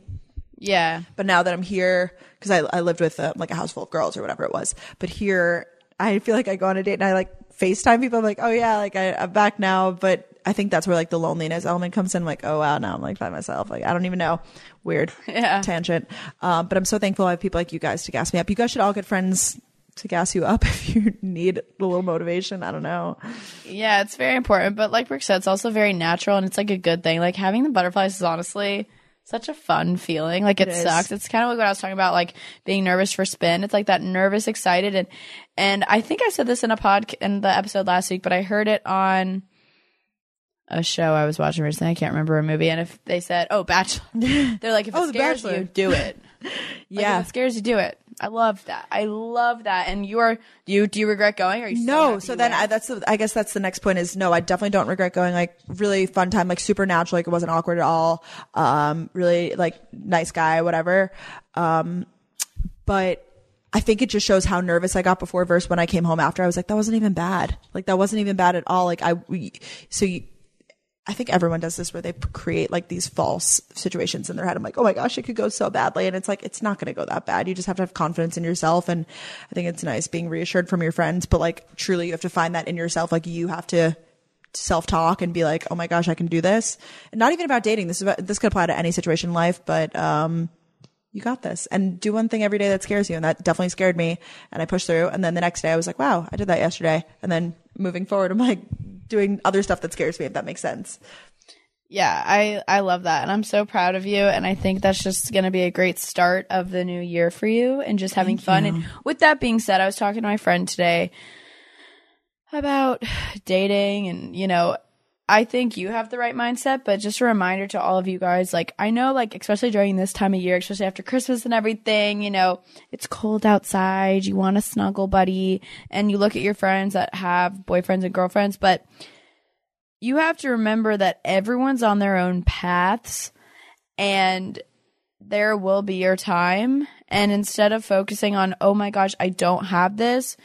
Yeah. But now that I'm here, because I, I lived with uh, like a house full of girls or whatever it was, but here I feel like I go on a date and I like FaceTime people. I'm like, oh yeah, like I, I'm back now. But I think that's where like the loneliness element comes in. Like, oh wow, now I'm like by myself. Like I don't even know. Weird Yeah. tangent. Um, but I'm so thankful I have people like you guys to gas me up. You guys should all get friends to gas you up if you need a little motivation. I don't know. Yeah, it's very important. But like Brooke said, it's also very natural and it's like a good thing. Like having the butterflies is honestly such a fun feeling. Like it, It is. sucks. It's kind of like what I was talking about, like being nervous for spin. It's like that nervous, excited, and and I think I said this in a pod in the episode last week, but I heard it on a show I was watching recently. I can't remember a movie, and if they said, "Oh, Bachelor," they're like, "If it Oh, scares you, do it." Like, Yeah. if it scares you, do it. I love that. I love that. And you are do you do you regret going? Or are you No, so then? I, that's the, I guess that's the next point is no, I definitely don't regret going. Like really fun time, like super natural, like it wasn't awkward at all. Um, really like nice guy, whatever. Um, but I think it just shows how nervous I got before versus when I came home after. I was like, that wasn't even bad. Like that wasn't even bad at all. Like I, we, so you, I think everyone does this where they create like these false situations in their head. I'm like, oh my gosh, it could go so badly. And it's like, it's not going to go that bad. You just have to have confidence in yourself. And I think it's nice being reassured from your friends, but like truly you have to find that in yourself. Like you have to self talk and be like, oh my gosh, I can do this. And not even about dating. This is about, this could apply to any situation in life, but, um, you got this and do one thing every day that scares you. And that definitely scared me. And I pushed through. And then the next day I was like, wow, I did that yesterday. And then moving forward, I'm like doing other stuff that scares me, if that makes sense. Yeah, I I love that, and I'm so proud of you. And I think that's just going to be a great start of the new year for you, and just having fun. And with that being said, I was talking to my friend today about dating, and you know, I think you have the right mindset, but just a reminder to all of you guys. Like, I know, like especially during this time of year, especially after Christmas and everything, you know, it's cold outside. You want a snuggle buddy, and you look at your friends that have boyfriends and girlfriends, but you have to remember that everyone's on their own paths and there will be your time. And instead of focusing on, oh my gosh, I don't have this,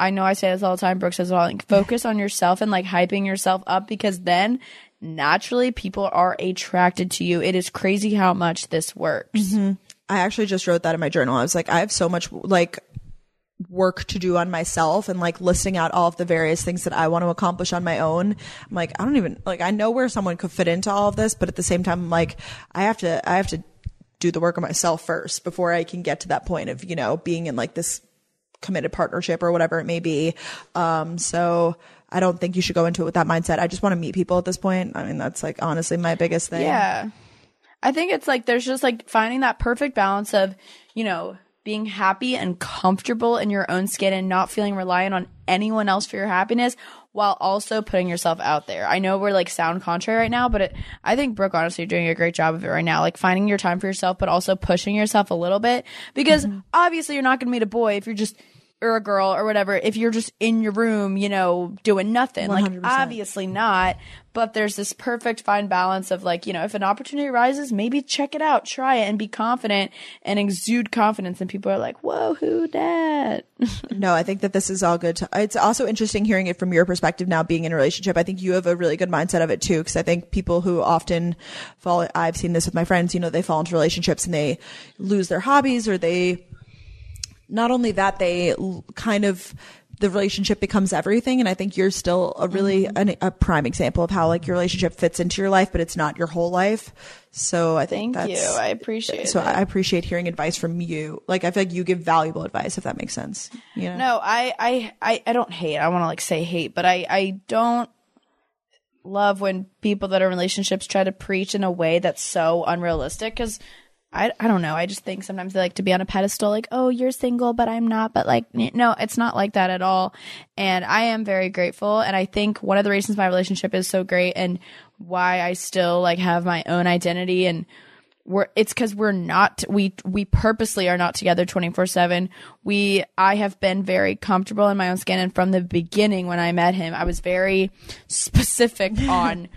I know I say this all the time, Brooke says it all, like focus on yourself and like hyping yourself up because then naturally people are attracted to you. It is crazy how much this works. Mm-hmm. I actually just wrote that in my journal. I was like, I have so much like work to do on myself and like listing out all of the various things that I want to accomplish on my own. I'm like, I don't even like I know where someone could fit into all of this, but at the same time I'm like I have to I have to do the work on myself first before I can get to that point of, you know, being in like this committed partnership or whatever it may be. Um so I don't think you should go into it with that mindset. I just want to meet people at this point. I mean, that's like honestly my biggest thing. Yeah. I think it's like there's just like finding that perfect balance of, you know, being happy and comfortable in your own skin and not feeling reliant on anyone else for your happiness while also putting yourself out there. I know we're like sound contrary right now, but it, I think Brooke, honestly, you're doing a great job of it right now. Like finding your time for yourself, but also pushing yourself a little bit because obviously you're not going to meet a boy if you're just or a girl or whatever if you're just in your room, you know, doing nothing. Like 100%. obviously not, but there's this perfect fine balance of like, you know, if an opportunity arises, maybe check it out, try it and be confident and exude confidence and people are like, "Whoa, who dat?" No, I think that this is all good. To, it's also interesting hearing it from your perspective now being in a relationship. I think you have a really good mindset of it too, because I think people who often fall, I've seen this with my friends, you know, they fall into relationships and they lose their hobbies or they, not only that, they kind of, the relationship becomes everything. And I think you're still a really, mm-hmm. an, a prime example of how like your relationship fits into your life, but it's not your whole life. So I think Thank you. I appreciate so it. I appreciate hearing advice from you. Like I feel like you give valuable advice, if that makes sense. You know? No, I, I, I, I don't hate. I want to like say hate, but I, I don't love when people that are in relationships try to preach in a way that's so unrealistic. Because I, I don't know. I just think sometimes they like to be on a pedestal, like, oh, you're single, but I'm not. But like, no, it's not like that at all. And I am very grateful. And I think one of the reasons my relationship is so great and why I still like have my own identity and we're it's because we're not we we purposely are not together 24 7 we i have been very comfortable in my own skin and from the beginning when i met him i was very specific on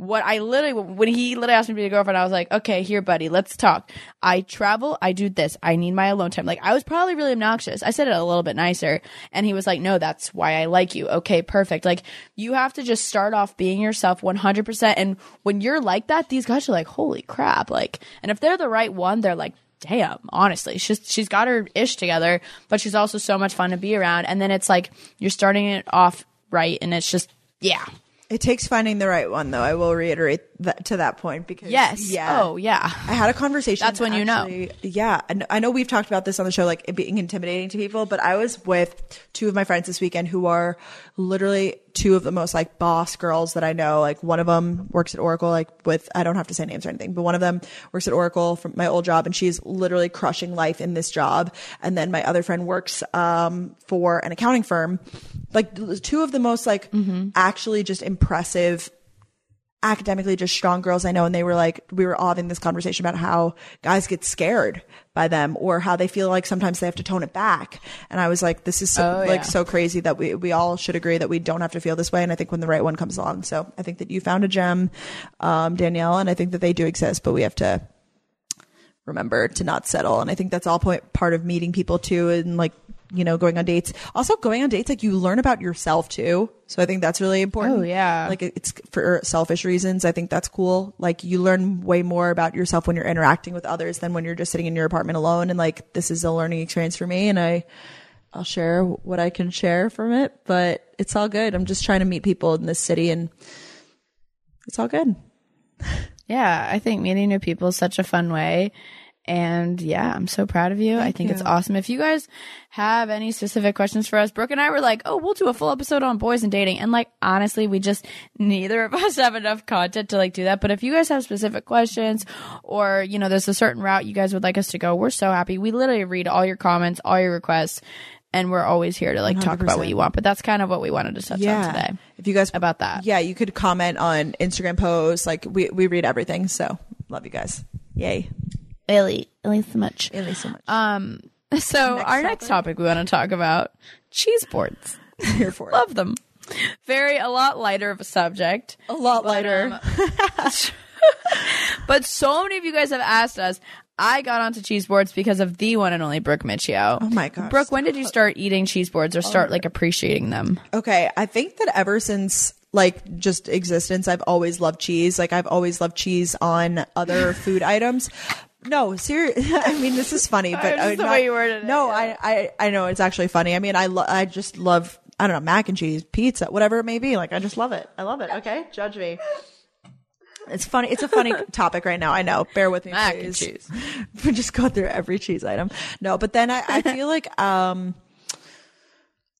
what i literally when he literally asked me to be a girlfriend i was like okay here buddy let's talk. I travel i do this i need my alone time. Like i was probably really obnoxious. I said it a little bit nicer. And he was like no that's why i like you. Okay perfect. Like you have to just start off being yourself 100% and when you're like that these guys are like holy crap. Like and if they're the right one they're like damn honestly she's she's got her ish together but she's also so much fun to be around. And then it's like you're starting it off right and it's just yeah It takes finding the right one, though. I will reiterate that to that point because yes yeah. oh yeah I had a conversation. That's when you know. Yeah, and I know we've talked about this on the show, like it being intimidating to people. But I was with two of my friends this weekend who are literally two of the most like boss girls that I know. Like one of them works at Oracle, like with I don't have to say names or anything, but one of them works at Oracle from my old job, and she's literally crushing life in this job. And then my other friend works um, for an accounting firm. Like two of the most like Mm-hmm. actually just impressive academically just strong girls I know. And they were like, we were all having this conversation about how guys get scared by them or how they feel like sometimes they have to tone it back. And I was like, this is so, Oh, like yeah. so crazy that we, we all should agree that we don't have to feel this way. And I think when the right one comes along. So I think that you found a gem, um, Danielle, and I think that they do exist, but we have to remember to not settle. And I think that's all point, part of meeting people too. And like, you know, going on dates, also going on dates, like you learn about yourself too. So I think that's really important. Oh, yeah. Like it's for selfish reasons. I think that's cool. Like you learn way more about yourself when you're interacting with others than when you're just sitting in your apartment alone. And like, this is a learning experience for me. And I, I'll share what I can share from it, but it's all good. I'm just trying to meet people in this city and it's all good. Yeah, I think meeting new people is such a fun way. And yeah, I'm so proud of you. I think it's awesome. If you guys have any specific questions for us, Brooke and I were like, oh, we'll do a full episode on boys and dating. And like, honestly, we just, neither of us have enough content to like do that. But if you guys have specific questions or, you know, there's a certain route you guys would like us to go, we're so happy. We literally read all your comments, all your requests, and we're always here to like talk about what you want. But that's kind of what we wanted to touch on today. If you guys About that. yeah, you could comment on Instagram posts. Like we we read everything. So love you guys. Yay. Really, really so much. Really so much. Um, so our next topic we want to talk about cheese boards. here for. Love them. Very a lot lighter of a subject, A lot lighter. but so many of you guys have asked us. I got onto cheese boards because of the one and only Brooke Miccio. Oh my gosh. Brooke, when did you start eating cheese boards or start like appreciating them? Okay, I think that ever since like just existence, I've always loved cheese. Like I've always loved cheese on other food items. No, serious. I mean, this is funny, but uh, the way you worded it, No, I, I, I know it's actually funny. I mean, I, lo- I just love. I don't know, mac and cheese, pizza, whatever it may be. Like, I just love it. I love it. Okay, judge me. It's funny. It's a funny topic right now. I know. Bear with me, Mac and cheese. we just go through every cheese item. No, but then I, I feel like um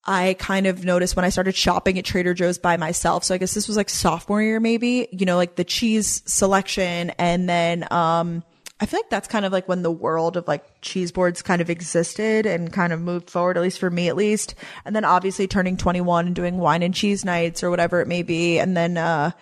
I kind of noticed when I started shopping at Trader Joe's by myself. So I guess this was like sophomore year maybe, you know, like the cheese selection and then um I feel like that's kind of like when the world of like cheese boards kind of existed and kind of moved forward, at least for me at least. And then obviously turning 21 and doing wine and cheese nights or whatever it may be. And then, uh,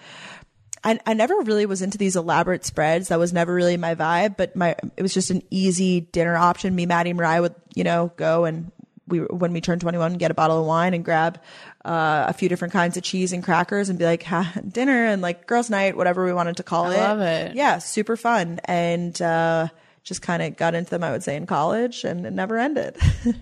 I, I never really was into these elaborate spreads. That was never really my vibe, but my, it was just an easy dinner option. Me, Maddie, Mariah would, you know, go and we when we turn 21 get a bottle of wine and grab uh, a few different kinds of cheese and crackers and be like ha, dinner and like girls night whatever we wanted to call I it love it. yeah super fun and uh, just kind of got into them i would say in college and it never ended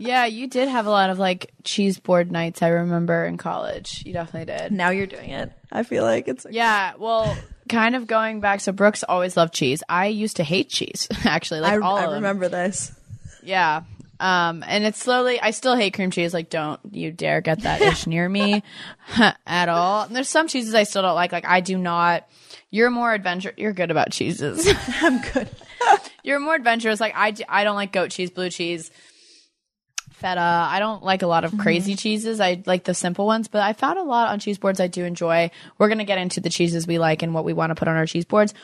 yeah, you did have a lot of like cheese board nights. I remember in college. You definitely did. now you're doing it i feel like it's Yeah, well, kind of going back. So Brooks always loved cheese. I used to hate cheese, actually. Like I, all I remember this Yeah. Um, and it's slowly, I still hate cream cheese. Like, don't you dare get that ish near me at all. And there's some cheeses I still don't like. Like, I do not, you're more adventure, you're good about cheeses. i'm good you're more adventurous. Like, I, I don't like goat cheese, blue cheese, feta. I don't like a lot of crazy cheeses. I like the simple ones, but I found a lot on cheese boards I do enjoy. We're going to get into the cheeses we like and what we want to put on our cheese boards.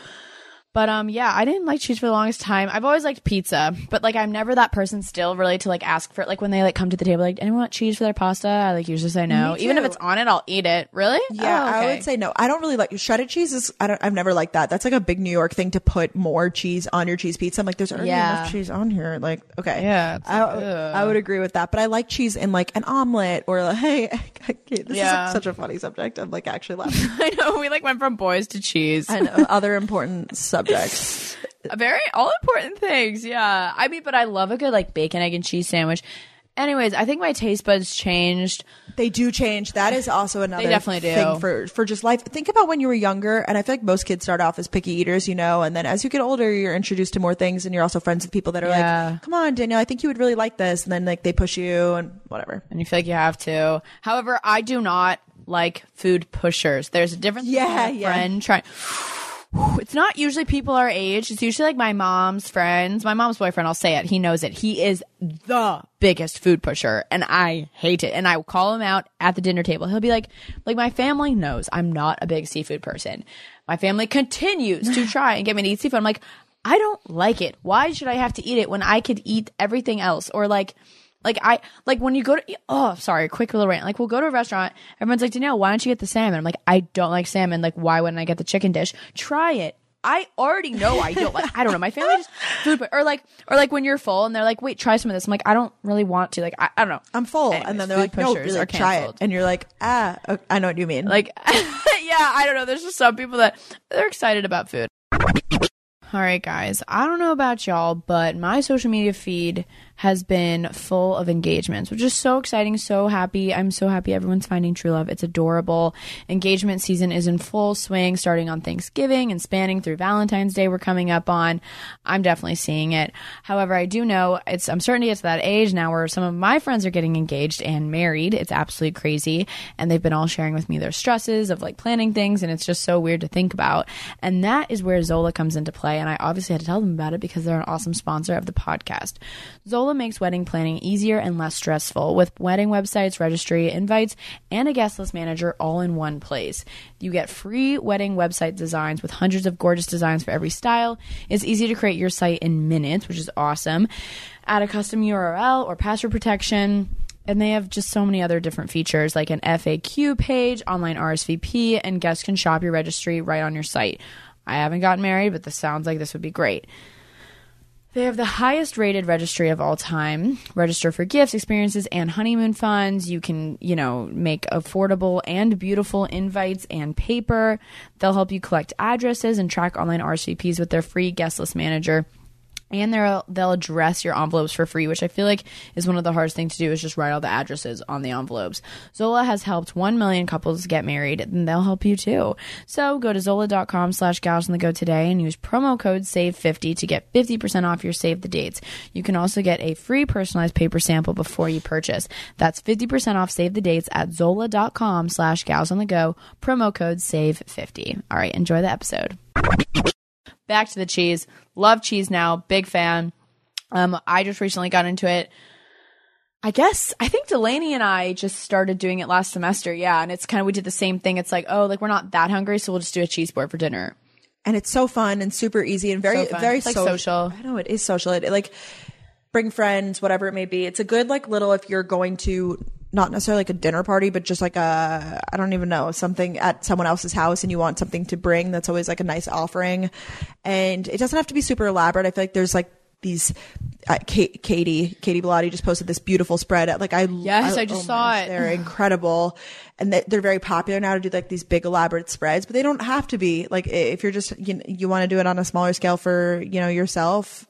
But um yeah, I didn't like cheese for the longest time. I've always liked pizza, but like I'm never that person still really to like ask for it. Like when they like come to the table like anyone want cheese for their pasta? I like usually say no. Even if it's on it, I'll eat it. Really? Yeah, Oh, I would say no. I don't really like shredded cheese. Is I don't. I've never liked that. That's like a big New York thing to put more cheese on your cheese pizza. I'm like, there's already Yeah. enough cheese on here. Like, okay, Yeah, I, like. I would agree with that. But I like cheese in like an omelet or like, hey, okay, this Yeah. is such a funny subject. I'm like actually laughing. I know we like went from boys to cheese. I know other important subjects. Very all important things. Yeah. I mean, but I love a good like bacon, egg, and cheese sandwich. Anyways, I think my taste buds changed. They do change. That is also another definitely do. thing for for just life. Think about when you were younger, and I feel like most kids start off as picky eaters, you know, and then as you get older, you're introduced to more things, and you're also friends with people that are Yeah. like, "Come on, Danielle, I think you would really like this," and then like they push you and whatever. and you feel like you have to. However, I do not like food pushers. There's a difference Yeah, between a yeah. friend trying. It's not usually people our age. It's usually like my mom's friends. My mom's boyfriend, I'll say it. He knows it. He is the biggest food pusher and I hate it. And I will call him out at the dinner table. He'll be like, like my family knows I'm not a big seafood person. My family continues to try and get me to eat seafood. I'm like, I don't like it. Why should I have to eat it when I could eat everything else? Or like, like I like when you go to oh sorry, quick little rant. Like we'll go to a restaurant, everyone's like, Danielle, why don't you get the salmon? I'm like, I don't like salmon. Like, why wouldn't I get the chicken dish? Try it. I already know I don't like. I don't know. My family just food, pu- or like, or like when you're full and they're like, "Wait, try some of this." I'm like, I don't really want to. Like, I, I don't know. I'm full, Anyways, and then they're like, "No, pushers really, are try it," and you're like, "Ah, okay, I know what you mean." Like, yeah, I don't know. There's just some people that they're excited about food. All right, guys. I don't know about y'all, but my social media feed has been full of engagements, which is so exciting, so happy. I'm so happy everyone's finding true love. It's adorable. Engagement season is in full swing, starting on Thanksgiving and spanning through Valentine's Day. We're coming up on. I'm definitely seeing it. However, I do know it's. I'm starting to get to that age now where some of my friends are getting engaged and married. It's absolutely crazy, and they've been all sharing with me their stresses of like planning things, and it's just so weird to think about. And that is where Zola comes into play. And I obviously had to tell them about it because they're an awesome sponsor of the podcast. Zola makes wedding planning easier and less stressful with wedding websites, registry, invites, and a guest list manager all in one place. You get free wedding website designs with hundreds of gorgeous designs for every style. It's easy to create your site in minutes, which is awesome. Add a custom URL or password protection. And they have just so many other different features like an FAQ page, online RSVP, and guests can shop your registry right on your site. I haven't gotten married, but this sounds like this would be great. They have the highest rated registry of all time. Register for gifts, experiences, and honeymoon funds. You can, you know, make affordable and beautiful invites and paper. They'll help you collect addresses and track online RSVPs with their free guest list manager. And they'll they'll address your envelopes for free, which I feel like is one of the hardest things to do is just write all the addresses on the envelopes. Zola has helped one million couples get married, and they'll help you too. So go to zola.com slash gals on the go today and use promo code SAVE50 to get 50% off your save the dates. You can also get a free personalized paper sample before you purchase. That's 50% off save the dates at zola.com slash gals on the go, promo code SAVE50. All right, enjoy the episode back to the cheese. Love cheese now. Big fan. Um, I just recently got into it. I guess I think Delaney and I just started doing it last semester. Yeah, and it's kind of we did the same thing. It's like, oh, like we're not that hungry, so we'll just do a cheese board for dinner. and it's so fun and super easy and very So very like so- social. I know it is social. It, it, like bring friends, whatever it may be. It's a good like little if you're going to not necessarily like a dinner party, but just like a I don't even know something at someone else's house and you want something to bring. That's always like a nice offering, and it doesn't have to be super elaborate. I feel like there's like these. Uh, Kate, Katie, Katie Bellotti just posted this beautiful spread. Like I, Yes, I just oh saw gosh, it. They're incredible, and they, they're very popular now to do like these big elaborate spreads. But they don't have to be. Like if you're just you, you want to do it on a smaller scale for you know yourself,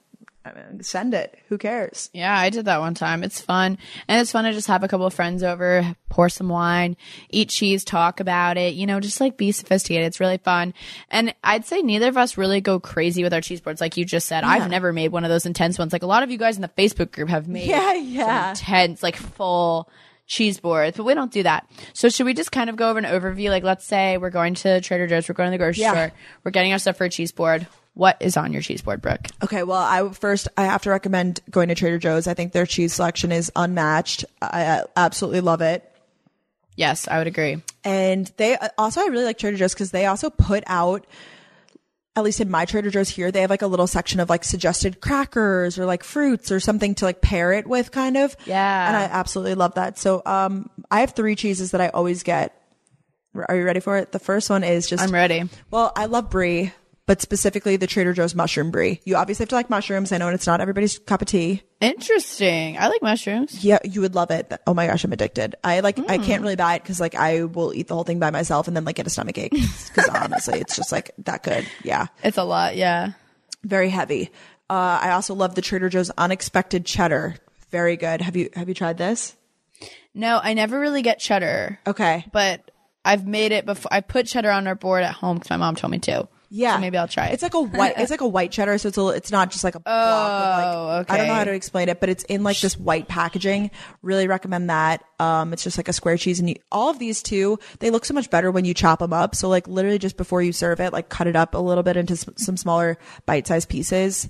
I mean, send it. Who cares? Yeah, I did that one time. It's fun. And it's fun to just have a couple of friends over, pour some wine, eat cheese, talk about it, you know, just like be sophisticated. It's really fun. And I'd say neither of us really go crazy with our cheese boards, like you just said. I've never made one of those intense ones. Like a lot of you guys in the Facebook group have made Yeah, yeah. intense, like full cheese boards, but we don't do that. So should we just kind of go over an overview? Like let's say we're going to Trader Joe's, we're going to the grocery Yeah. store, we're getting our stuff for a cheese board. What is on your cheese board, Brooke? Okay, well, I first I have to recommend going to Trader Joe's. I think their cheese selection is unmatched. I uh, absolutely love it. Yes, I would agree. And they also, I really like Trader Joe's because they also put out, at least in my Trader Joe's here, they have like a little section of like suggested crackers or like fruits or something to like pair it with, kind of. Yeah. And I absolutely love that. So, um, I have three cheeses that I always get. Are you ready for it? The first one is just. I'm ready. Well, I love brie, but specifically the Trader Joe's mushroom brie. You obviously have to like mushrooms. I know it's not everybody's cup of tea. Interesting. I like mushrooms. Yeah, you would love it. Oh my gosh, I'm addicted. I like. I Mm. can't really buy it because like I will eat the whole thing by myself and then like get a stomach ache because honestly, it's just like that good. Yeah, It's a lot, yeah. very heavy. Uh, I also love the Trader Joe's unexpected cheddar. Very good. Have you have you tried this? No, I never really get cheddar, Okay. but I've made it before. I put cheddar on our board at home because my mom told me to. Yeah, So maybe I'll try it. It's like a white. it's like a white cheddar, so it's a. It's not just like a block of like. Oh, I don't know how to explain it, but it's in like this white packaging. Really recommend that. Um, it's just like a square cheese, and you, all of these two, they look so much better when you chop them up. So like literally just before you serve it, like cut it up a little bit into s- some smaller bite-sized pieces.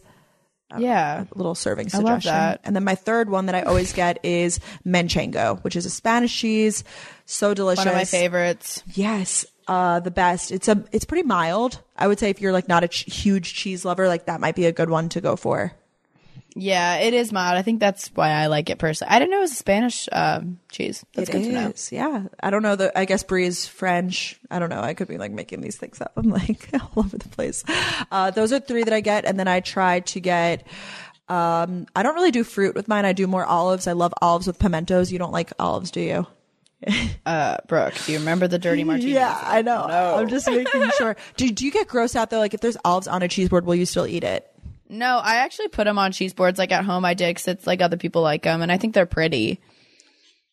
yeah. A little serving I love suggestion. that. And then my third one that I always get is manchego, which is a Spanish cheese. So delicious. One of my favorites. Yes, uh, the best. It's a, it's pretty mild. I would say if you're like not a ch- huge cheese lover, like that might be a good one to go for. Yeah, it is mild. I think that's why I like it personally. I didn't know it was a Spanish um, cheese. That's It good to know. Yeah, I don't know. The I guess brie is French. I don't know. I could be like making these things up. I'm like all over the place. Uh, those are three that I get, and then I try to get. Um, I don't really do fruit with mine. I do more olives. I love olives with pimentos. You don't like olives, do you? Uh, Brooke, do you remember the dirty martini? Yeah, I know. I'm just making sure. Do Do you get grossed out though? Like if there's olives on a cheese board, will you still eat it? No, I actually put them on cheese boards. Like at home, I did because it's like other people like them, and I think they're pretty.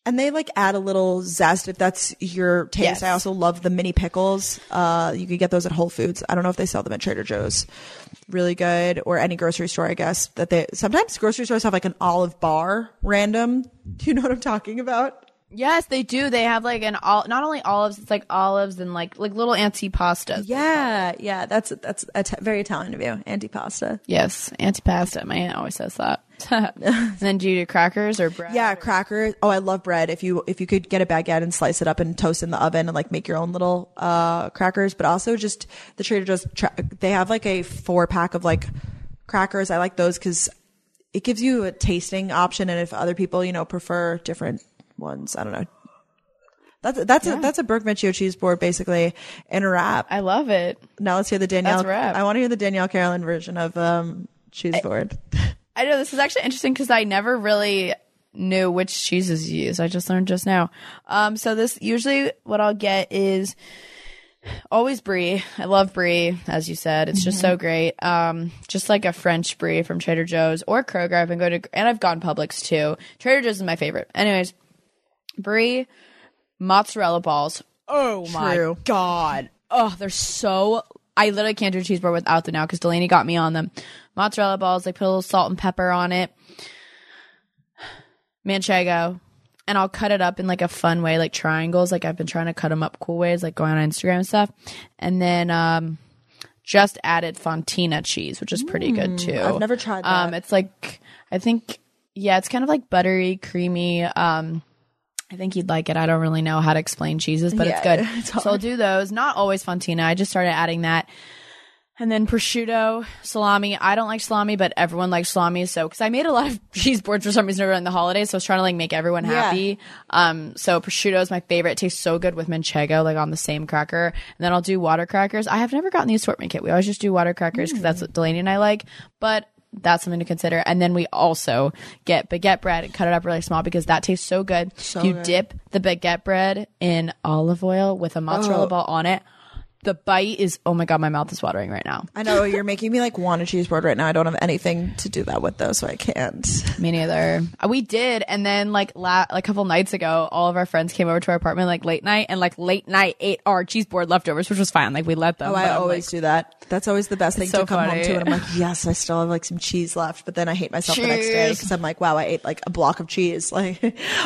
And they like add a little zest if that's your taste. Yes. I also love the mini pickles. Uh, you can get those at Whole Foods. I don't know if they sell them at Trader Joe's. Really good, or any grocery store, I guess. That they sometimes grocery stores have like an olive bar random. Do you know what I'm talking about? Yes, they do. They have like an all, not only olives, it's like olives and like like little antipastas. Yeah, yeah. That's that's Ita- very Italian of you. Antipasta. Yes, antipasta. My aunt always says that. and then do you do crackers or bread? Yeah, crackers. Oh, I love bread. If you if you could get a baguette and slice it up and toast in the oven and like make your own little uh crackers, but also just the Trader Joe's. Tra- they have like a four pack of like crackers. I like those because it gives you a tasting option, and if other people you know prefer different ones, I don't know. That's that's a that's a Miccio cheese board basically in a wrap. I love it. now let's hear the Danielle. That's a wrap. I want to hear the Danielle Carolan version of um cheese board. I know this is actually interesting because I never really knew which cheeses you use. I just learned just now. Um, so this usually what I'll get is always brie. I love brie, as you said. It's just so great. Um, just like a French brie from Trader Joe's or Kroger. I've been going to, and I've gone Publix too. Trader Joe's is my favorite. Anyways, brie, mozzarella balls. Oh my True. god! Oh, they're so. I literally can't do a cheeseburger without them now because Delaney got me on them. Mozzarella balls. They put a little salt and pepper on it. Manchego, and I'll cut it up in like a fun way, like triangles. Like I've been trying to cut them up cool ways, like going on Instagram and stuff. And then um, just added Fontina cheese, which is pretty good too. I've never tried Um, that. it's like I think yeah, it's kind of like buttery, creamy. Um, I think you'd like it. I don't really know how to explain cheeses, but it's good. it's so I'll do those. Not always Fontina. I just started adding that. And then prosciutto, salami. I don't like salami, but everyone likes salami. So, because I made a lot of cheese boards for some reason around the holidays, so I was trying to like make everyone Yeah. happy. Um, so prosciutto is my favorite. It tastes so good with manchego, like on the same cracker. And then I'll do water crackers. I have never gotten the assortment kit. We always just do water crackers because that's what Delaney and I like. But that's something to consider. And then we also get baguette bread and cut it up really small because that tastes so good. So you good. dip the baguette bread in olive oil with a mozzarella Oh. ball on it. The bite is oh my god, my mouth is watering right now. I know you're making me like want a cheese board right now. I don't have anything to do that with though, so I can't. Me neither. Uh, We did, and then like la- like a couple nights ago, all of our friends came over to our apartment like late night, and like late night ate our cheese board leftovers, which was fine. Like we let them. Oh, I always like, do that. That's always the best thing so to come funny. home to. And I'm like, yes, I still have like some cheese left. But then I hate myself the next day because I'm like, wow, I ate like a block of cheese. Like,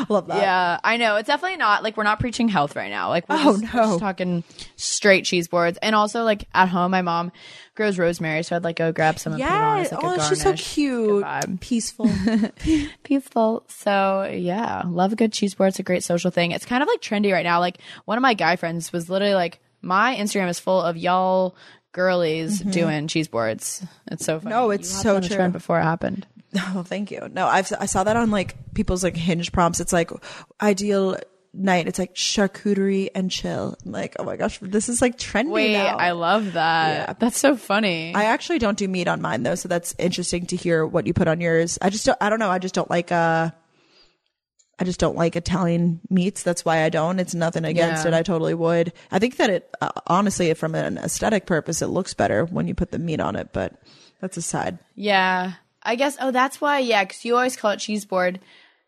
love that. Yeah, I know. It's definitely not like we're not preaching health right now. Like, we're Oh, just, we're no. just talking straight cheese boards. And also, like at home, my mom grows rosemary, so I'd like go grab some and put it on Yeah. as like oh, a it's garnish. just so cute, peaceful. peaceful. So yeah, love a good cheese board. It's a great social thing. It's kind of like trendy right now. Like one of my guy friends was literally like, my Instagram is full of y'all girlies doing cheese boards. It's so funny. Mm-hmm. No, it's You so on the true. trend before it happened. oh, thank you. No, I've I saw that on like people's like hinge prompts. It's like ideal night. It's like charcuterie and chill. I'm like, oh my gosh, this is like trendy Wait, now. I love that. That's so funny. I actually don't do meat on mine though, so that's interesting to hear what you put on yours. I just don't, I don't know. I just don't like uh I just don't like Italian meats. That's why I don't. It's nothing against Yeah. it. I totally would. I think that it uh, honestly, from an aesthetic purpose, it looks better when you put the meat on it. But that's aside. Yeah. I guess, oh, that's why, yeah, because you always call it cheese board.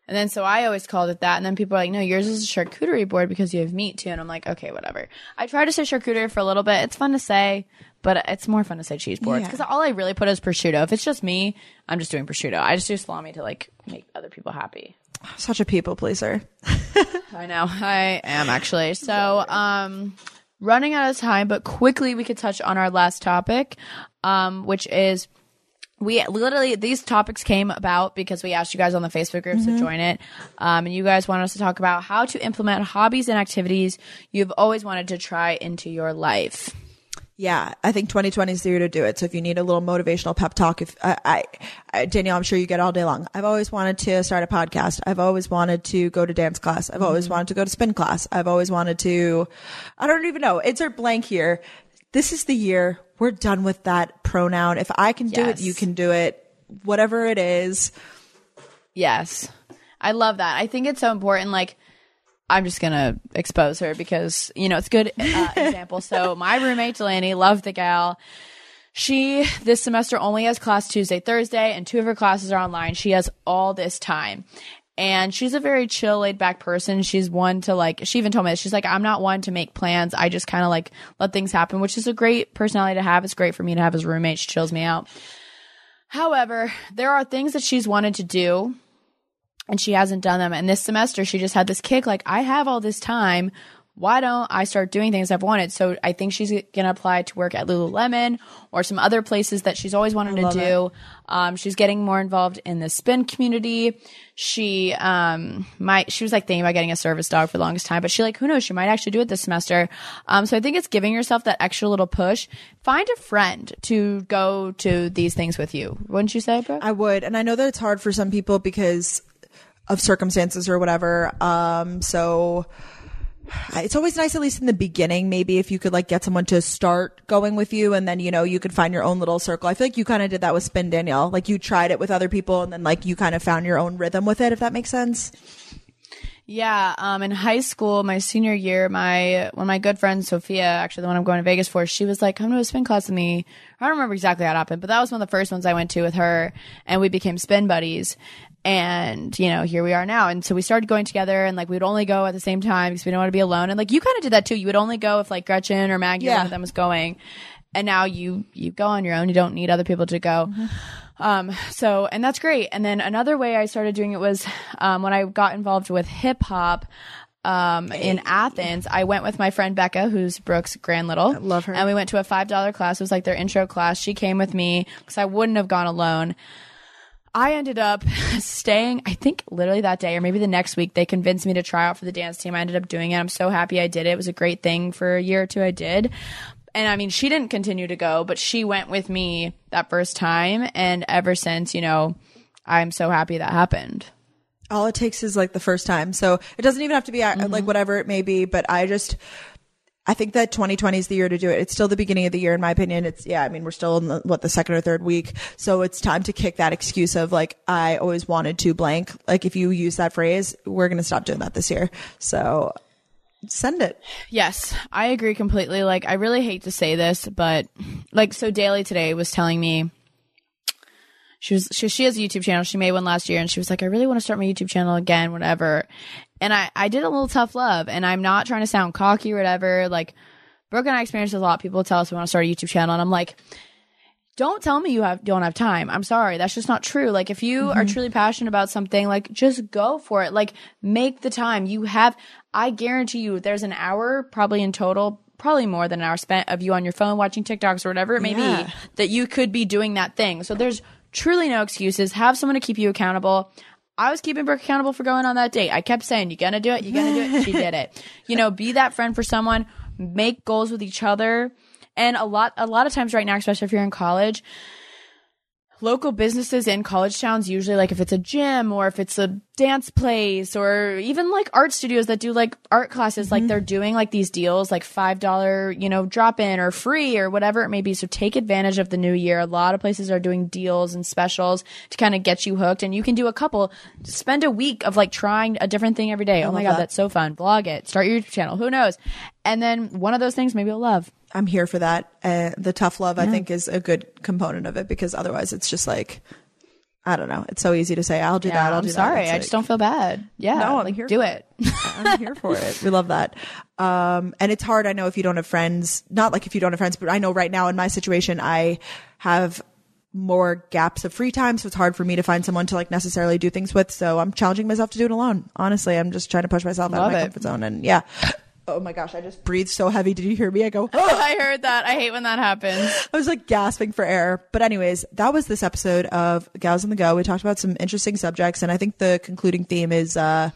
And then so I always called it that. And then people are like, no, yours is a charcuterie board because you have meat too. And I'm like, okay, whatever. I tried to say charcuterie for a little bit. It's fun to say, but it's more fun to say cheese boards Yeah. because all I really put is prosciutto. If it's just me, I'm just doing prosciutto. I just do salami to like make other people happy. Such a people pleaser. I know. I am actually. So, um, running out of time, but quickly we could touch on our last topic, um, which is we literally these topics came about because we asked you guys on the Facebook groups to join it, um, and you guys wanted us to talk about how to implement hobbies and activities you've always wanted to try into your life. Yeah, I think 2020 is the year to do it. So if you need a little motivational pep talk, if I, I, I Danielle, I'm sure you get all day long. I've always wanted to start a podcast. I've always wanted to go to dance class. I've always wanted to go to spin class. I've always wanted to, I don't even know. Insert blank here. This is the year we're done with that pronoun. If I can do Yes. it, you can do it. Whatever it is. Yes. I love that. I think it's so important. Like, I'm just gonna expose her because you know it's a good uh, example. So my roommate Delaney, love the gal. She this semester only has class Tuesday, Thursday, and two of her classes are online. She has all this time. And she's a very chill, laid back person. She's one to like, she even told me this. She's like, I'm not one to make plans. I just kind of like let things happen, which is a great personality to have. It's great for me to have as a roommate. She chills me out. However, there are things that she's wanted to do and she hasn't done them. And this semester, she just had this kick like, I have all this time. Why don't I start doing things I've wanted? So I think she's going to apply to work at Lululemon or some other places that she's always wanted to do. Um, she's getting more involved in the spin community. She, um, might, she was like thinking about getting a service dog for the longest time, but she like, who knows? She might actually do it this semester. Um, so I think it's giving yourself that extra little push. Find a friend to go to these things with you. Wouldn't you say, bro? I would. And I know that it's hard for some people because of circumstances or whatever. Um, so it's always nice, at least in the beginning, maybe if you could like get someone to start going with you and then, you know, you could find your own little circle. I feel like you kind of did that with Spin Danielle. Like you tried it with other people and then like you kind of found your own rhythm with it, if that makes sense. Yeah, um, in high school, my senior year, my one of my good friends, Sophia, actually the one I'm going to Vegas for, she was like, "Come to a spin class with me." I don't remember exactly how it happened, but that was one of the first ones I went to with her, and we became spin buddies. And you know, here we are now. And so we started going together, and like we would only go at the same time because we didn't want to be alone. And like you kind of did that too. You would only go if like Gretchen or Maggie, Yeah. one of them was going. And now you you go on your own. You don't need other people to go. Um, so, and that's great. And then another way I started doing it was, um, when I got involved with hip hop, um, in Athens, I went with my friend Becca, who's Brooke's grand little. love her. And we went to a $5 class. It was like their intro class. She came with me because I wouldn't have gone alone. I ended up staying, I think literally that day or maybe the next week, they convinced me to try out for the dance team. I ended up doing it. I'm so happy I did it. It was a great thing for a year or two I did. And I mean, she didn't continue to go, but she went with me that first time. And ever since, you know, I'm so happy that happened. all it takes is like the first time. So it doesn't even have to be uh, like whatever it may be, but I just, I think that 2020 is the year to do it. It's still the beginning of the year, in my opinion. It's, yeah, I mean, we're still in the, what, the second or third week. So it's time to kick that excuse of like, I always wanted to blank. Like, if you use that phrase, we're going to stop doing that this year. So send it. Yes, I agree completely. Like, I really hate to say this, but like, so Daily today was telling me she was she, she has a YouTube channel. She made one last year, and she was like, "I really want to start my YouTube channel again, whatever." And I I did a little tough love, and I'm not trying to sound cocky or whatever. Like, Brooke and I experienced a lot. People tell us we want to start a YouTube channel, and I'm like. Don't tell me you have don't have time. I'm sorry. That's just not true. Like if you are mm-hmm. truly passionate about something, like just go for it. Like make the time. You have I guarantee you there's an hour probably in total probably more than an hour spent of you on your phone watching TikToks or whatever it may Yeah. be that you could be doing that thing. So there's truly no excuses. Have someone to keep you accountable. I was keeping Brooke accountable for going on that date. I kept saying, "You're gonna do it. You're gonna do it." She did it. You know, be that friend for someone. Make goals with each other. And a lot, a lot of times right now, especially if you're in college, local businesses in college towns usually like if it's a gym or if it's a dance place or even like art studios that do like art classes like mm-hmm. they're doing like these deals like five dollar you know drop in or free or whatever it may be. So take advantage of the new year. A lot of places are doing deals and specials to kind of get you hooked. And you can do a couple spend a week of like trying a different thing every day. Oh my god that. that's so fun. Vlog it. Start your youtube channel. Who knows? And then one of those things maybe you'll love I'm here for that. Uh, the tough love, I think, is a good component of it because otherwise it's just like, I don't know. It's so easy to say, I'll do that. I'll i'm do sorry that. I like- just don't feel bad yeah No, I'm like here do for it I'm here for it. We love that. Um, and it's hard. I know if you don't have friends, not like if you don't have friends, but I know right now in my situation, I have more gaps of free time. So it's hard for me to find someone to like necessarily do things with. So I'm challenging myself to do it alone. Honestly, I'm just trying to push myself out of my it. comfort zone. And yeah. Oh my gosh, I just breathed so heavy. Did you hear me? I go, oh. I heard that. I hate when that happens. I was like gasping for air. But anyways, that was this episode of Gals on the Go. We talked about some interesting subjects, and I think the concluding theme is uh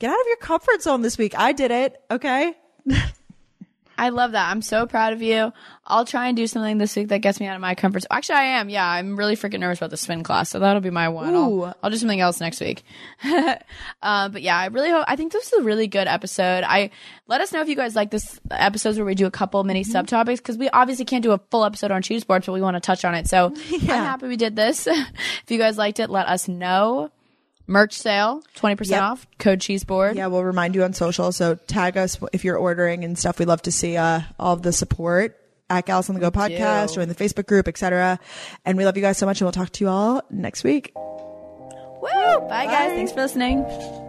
get out of your comfort zone this week. I did it. Okay. I love that. I'm so proud of you. I'll try and do something this week that gets me out of my comfort zone. Actually, I am. Yeah, I'm really freaking nervous about the spin class, so that'll be my one. I'll, I'll do something else next week. uh, but yeah, I really hope. I think this is a really good episode. I let us know if you guys like this episodes where we do a couple mini subtopics because we obviously can't do a full episode on cheese boards, but we want to touch on it. So I'm happy we did this. if you guys liked it, let us know. Merch sale, twenty percent Yep. off. Code cheese board. Yeah, we'll remind you on social. So tag us if you're ordering and stuff. We'd love to see uh, all of the support at Gals on the Go podcast do. or the Facebook group, etc. And we love you guys so much, and we'll talk to you all next week. Woo! Bye, guys. Thanks for listening.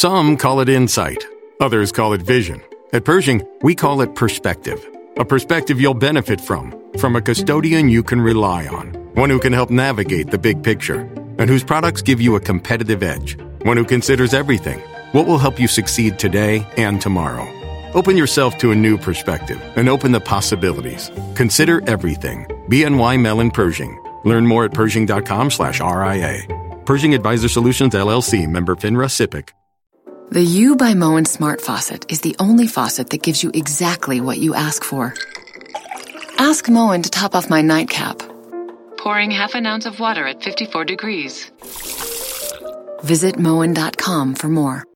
Some call it insight, others call it vision. At Pershing, we call it perspective. A perspective you'll benefit from, from a custodian you can rely on, one who can help navigate the big picture, and whose products give you a competitive edge, one who considers everything, what will help you succeed today and tomorrow. Open yourself to a new perspective and open the possibilities. Consider everything. BNY Mellon Pershing. Learn more at Pershing.com slash RIA. Pershing Advisor Solutions LLC member FINRA SIPC. The U by Moen Smart Faucet is the only faucet that gives you exactly what you ask for. Ask Moen to top off my nightcap. Pouring half an ounce of water at 54 degrees. Visit Moen.com for more.